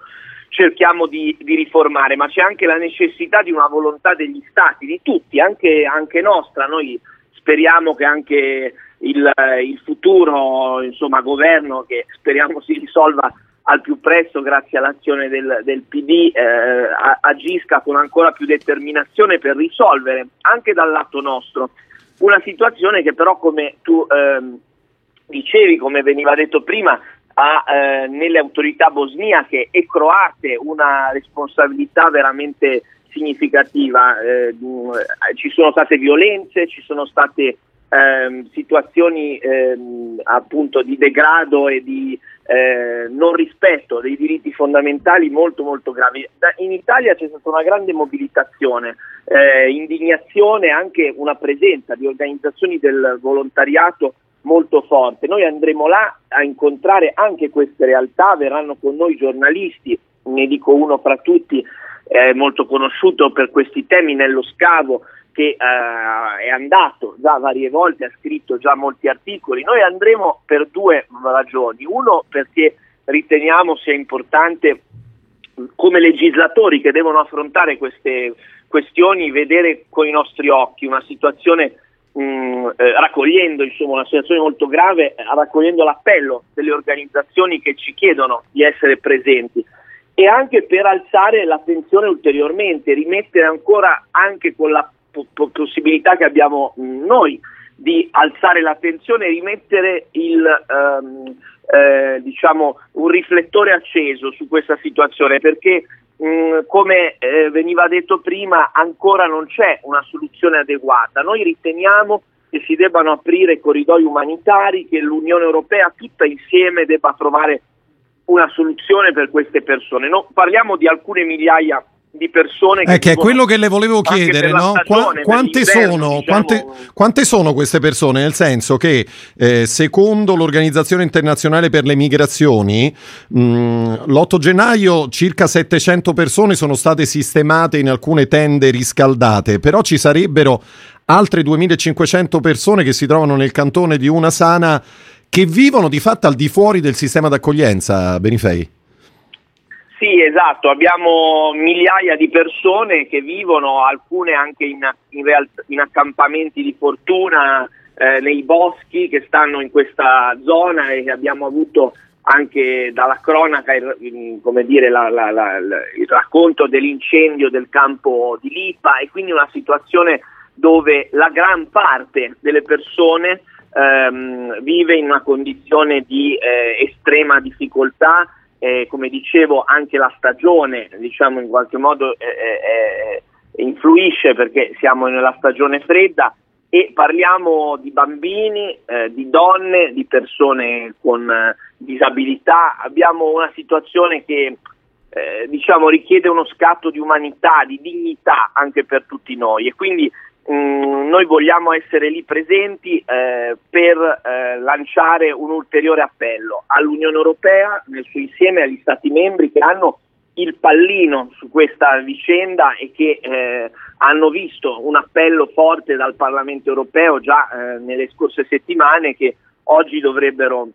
cerchiamo di, di, riformare, ma c'è anche la necessità di una volontà degli stati, di tutti, anche, anche nostra. Noi speriamo che anche il, il futuro insomma, governo, che speriamo si risolva al più presto grazie all'azione del, del PD eh, agisca con ancora più determinazione per risolvere anche dal lato nostro una situazione che però come tu ehm, dicevi, come veniva detto prima, ha eh, nelle autorità bosniache e croate una responsabilità veramente significativa. Eh, ci sono state violenze, ci sono state ehm, situazioni ehm, appunto di degrado e di eh, non rispetto dei diritti fondamentali molto molto gravi. Da, in Italia c'è stata una grande mobilitazione, eh, indignazione, anche una presenza di organizzazioni del volontariato molto forte. Noi andremo là a incontrare anche queste realtà, verranno con noi giornalisti, ne dico uno fra tutti, eh, molto conosciuto per questi temi nello scavo, che eh, è andato già varie volte, ha scritto già molti articoli. Noi andremo per due ragioni. Uno perché riteniamo sia importante come legislatori che devono affrontare queste questioni vedere con i nostri occhi una situazione mh, eh, raccogliendo insomma, una situazione molto grave, raccogliendo l'appello delle organizzazioni che ci chiedono di essere presenti e anche per alzare l'attenzione ulteriormente, rimettere ancora anche con la po- possibilità che abbiamo noi di alzare l'attenzione e rimettere il, um, eh, diciamo, un riflettore acceso su questa situazione perché mh, come eh, veniva detto prima ancora non c'è una soluzione adeguata. Noi riteniamo che si debbano aprire corridoi umanitari, che l'Unione Europea tutta insieme debba trovare una soluzione per queste persone. No, parliamo di alcune migliaia di persone che, eh, che è quello che le volevo chiedere, no? Stagione, quante, sono, diciamo... quante, quante, sono, queste persone? Nel senso che eh, secondo l'Organizzazione Internazionale per le Migrazioni mm, l'8 gennaio circa 700 persone sono state sistemate in alcune tende riscaldate, però ci sarebbero altre 2500 persone che si trovano nel cantone di Una Sana che vivono di fatto al di fuori del sistema d'accoglienza, Benifei. Sì, esatto, abbiamo migliaia di persone che vivono, alcune anche in, in, realtà, in accampamenti di fortuna eh, nei boschi che stanno in questa zona e abbiamo avuto anche dalla cronaca il, dire, la, la, la, il racconto dell'incendio del campo di Lipa e quindi una situazione dove la gran parte delle persone ehm, vive in una condizione di eh, estrema difficoltà eh, come dicevo anche la stagione diciamo in qualche modo eh, eh, eh, influisce perché siamo nella stagione fredda e parliamo di bambini, eh, di donne, di persone con eh, disabilità. Abbiamo una situazione che diciamo richiede uno scatto di umanità, di dignità anche per tutti noi e quindi Mm, noi vogliamo essere lì presenti eh, per eh, lanciare un ulteriore appello all'Unione Europea nel suo insieme agli Stati membri che hanno il pallino su questa vicenda e che eh, hanno visto un appello forte dal Parlamento europeo già eh, nelle scorse settimane che oggi dovrebbero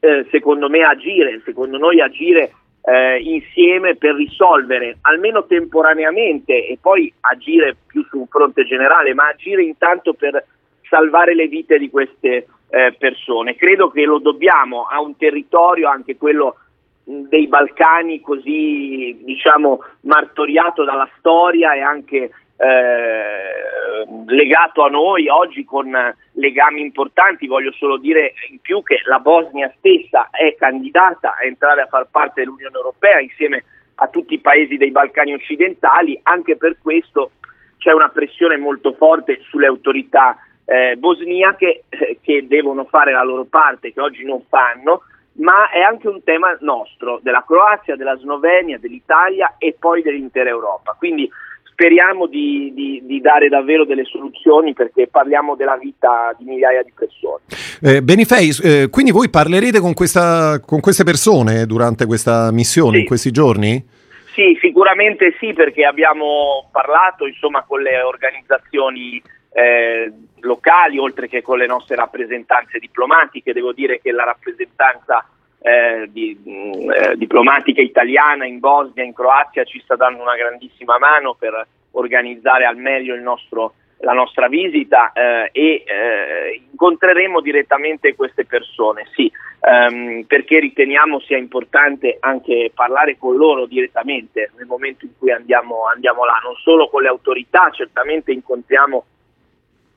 eh, secondo me agire, secondo noi agire eh, insieme per risolvere almeno temporaneamente e poi agire più su un fronte generale, ma agire intanto per salvare le vite di queste eh, persone. Credo che lo dobbiamo a un territorio, anche quello dei Balcani, così diciamo martoriato dalla storia e anche eh, legato a noi oggi con legami importanti. Voglio solo dire in più che la Bosnia stessa è candidata a entrare a far parte dell'Unione Europea insieme a tutti i paesi dei Balcani occidentali. Anche per questo c'è una pressione molto forte sulle autorità eh, bosniache eh, che devono fare la loro parte, che oggi non fanno ma è anche un tema nostro, della Croazia, della Slovenia, dell'Italia e poi dell'intera Europa. Quindi speriamo di, di, di, dare davvero delle soluzioni perché parliamo della vita di migliaia di persone. Eh, Benifei, eh, quindi voi parlerete con, questa, con, queste persone durante questa missione sì. in questi giorni? Sì, sicuramente sì, perché abbiamo parlato insomma, con le organizzazioni eh, locali, oltre che con le nostre rappresentanze diplomatiche. Devo dire che la rappresentanza eh, di, mh, eh, diplomatica italiana in Bosnia, in Croazia ci sta dando una grandissima mano per organizzare al meglio nostro, la nostra visita eh, e eh, incontreremo direttamente queste persone, sì, ehm, perché riteniamo sia importante anche parlare con loro direttamente nel momento in cui andiamo, andiamo là, non solo con le autorità, certamente incontriamo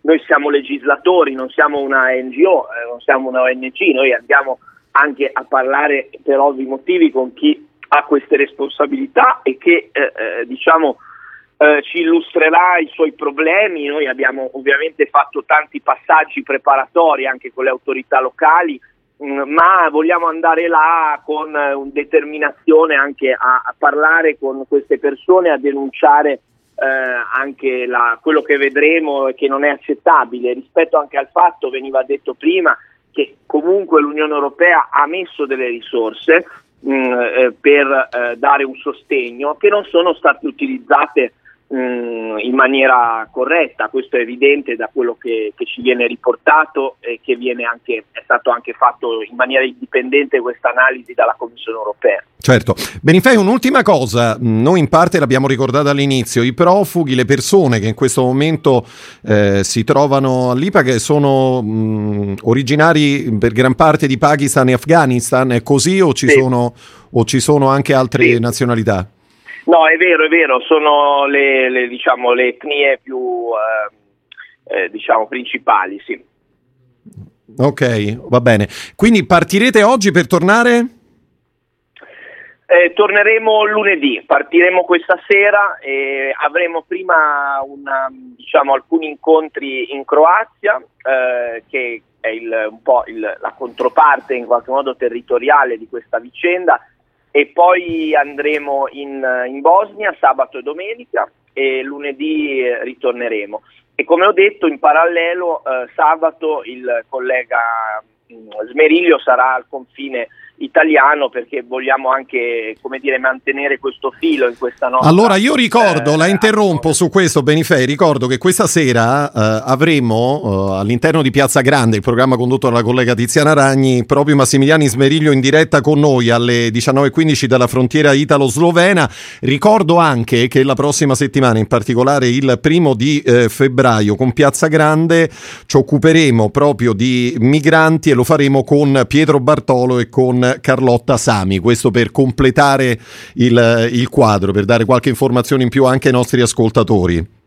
noi siamo legislatori, non siamo una NGO, eh, non siamo una ONG, noi andiamo anche a parlare per ovvi motivi con chi ha queste responsabilità e che eh, eh, diciamo eh, ci illustrerà i suoi problemi. Noi abbiamo ovviamente fatto tanti passaggi preparatori anche con le autorità locali, mm, ma vogliamo andare là con eh, determinazione anche a, a, parlare con queste persone, a denunciare eh, anche la, quello che vedremo e che non è accettabile rispetto anche al fatto, veniva detto prima, che comunque l'Unione Europea ha messo delle risorse mh, mm, eh, per eh, dare un sostegno che non sono state utilizzate mh, in maniera corretta, questo è evidente da quello che, che ci viene riportato e che anche, è stato anche fatto in maniera indipendente questa analisi dalla Commissione europea. Certo. Benifei, un'ultima cosa, noi in parte l'abbiamo ricordato all'inizio, i profughi, le persone che in questo momento eh, si trovano all'IPA, che sono mh, originari per gran parte di Pakistan e Afghanistan, è così o ci, sì. sono, o ci sono, anche altre sì. nazionalità? No, è vero, è vero, sono le, le, diciamo, le etnie più eh, eh, diciamo, principali, sì. Ok, va bene. Quindi partirete oggi per tornare? Eh, torneremo lunedì, partiremo questa sera e avremo prima una, diciamo, alcuni incontri in Croazia, eh, che è il, un po' il, la controparte in qualche modo territoriale di questa vicenda, e poi andremo in, in Bosnia sabato e domenica e lunedì ritorneremo. E come ho detto, in parallelo eh, sabato il collega mm, Smeriglio sarà al confine italiano perché vogliamo anche come dire, mantenere questo filo in questa nostra Allora io ricordo, eh, la interrompo su questo Benifei, ricordo che questa sera eh, avremo eh, all'interno di Piazza Grande, il programma condotto dalla collega Tiziana Ragni, proprio Massimiliano Smeriglio in diretta con noi alle 19.15 dalla frontiera italo-slovena. Ricordo anche che la prossima settimana, in particolare il primo di eh, febbraio, con Piazza Grande ci occuperemo proprio di migranti e lo faremo con Pietro Bartolo e con Carlotta Sami, questo per completare il, il quadro, per dare qualche informazione in più anche ai nostri ascoltatori.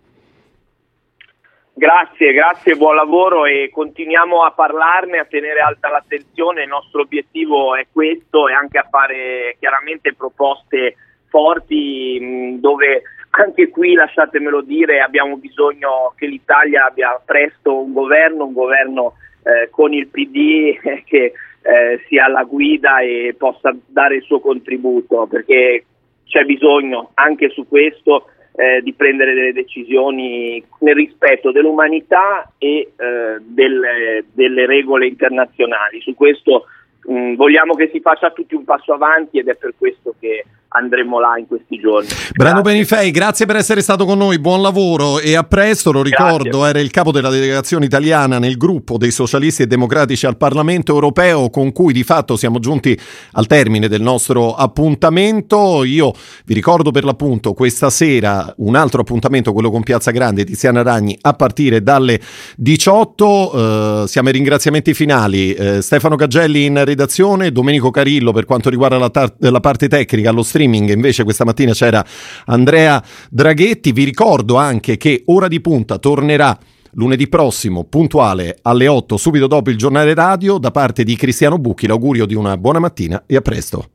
Grazie, grazie, buon lavoro e continuiamo a parlarne, a tenere alta l'attenzione. Il nostro obiettivo è questo e anche a fare chiaramente proposte forti dove anche qui, lasciatemelo dire, abbiamo bisogno che l'Italia abbia presto un governo, un governo eh, con il PD che eh, sia alla guida e possa dare il suo contributo, perché c'è bisogno anche su questo eh, di prendere delle decisioni nel rispetto dell'umanità e eh, delle, delle, regole internazionali. Su questo mh, mm, vogliamo che si faccia tutti un passo avanti ed è per questo che andremo là in questi giorni. Brano Benifei, grazie per essere stato con noi, buon lavoro e a presto, lo ricordo, grazie. era il capo della delegazione italiana nel gruppo dei socialisti e democratici al Parlamento europeo con cui di fatto siamo giunti al termine del nostro appuntamento. Io vi ricordo per l'appunto questa sera un altro appuntamento, quello con Piazza Grande, Tiziana Ragni, a partire dalle 18. Eh, siamo ai ringraziamenti finali. Eh, Stefano Cagelli in redazione, Domenico Carillo per quanto riguarda la, tar- la parte tecnica, lo stream streaming invece questa mattina c'era Andrea Draghetti. Vi ricordo anche che Ora di Punta tornerà lunedì prossimo, puntuale alle 8, subito dopo il giornale radio, da parte di Cristiano Bucchi. L'augurio di una buona mattina e a presto.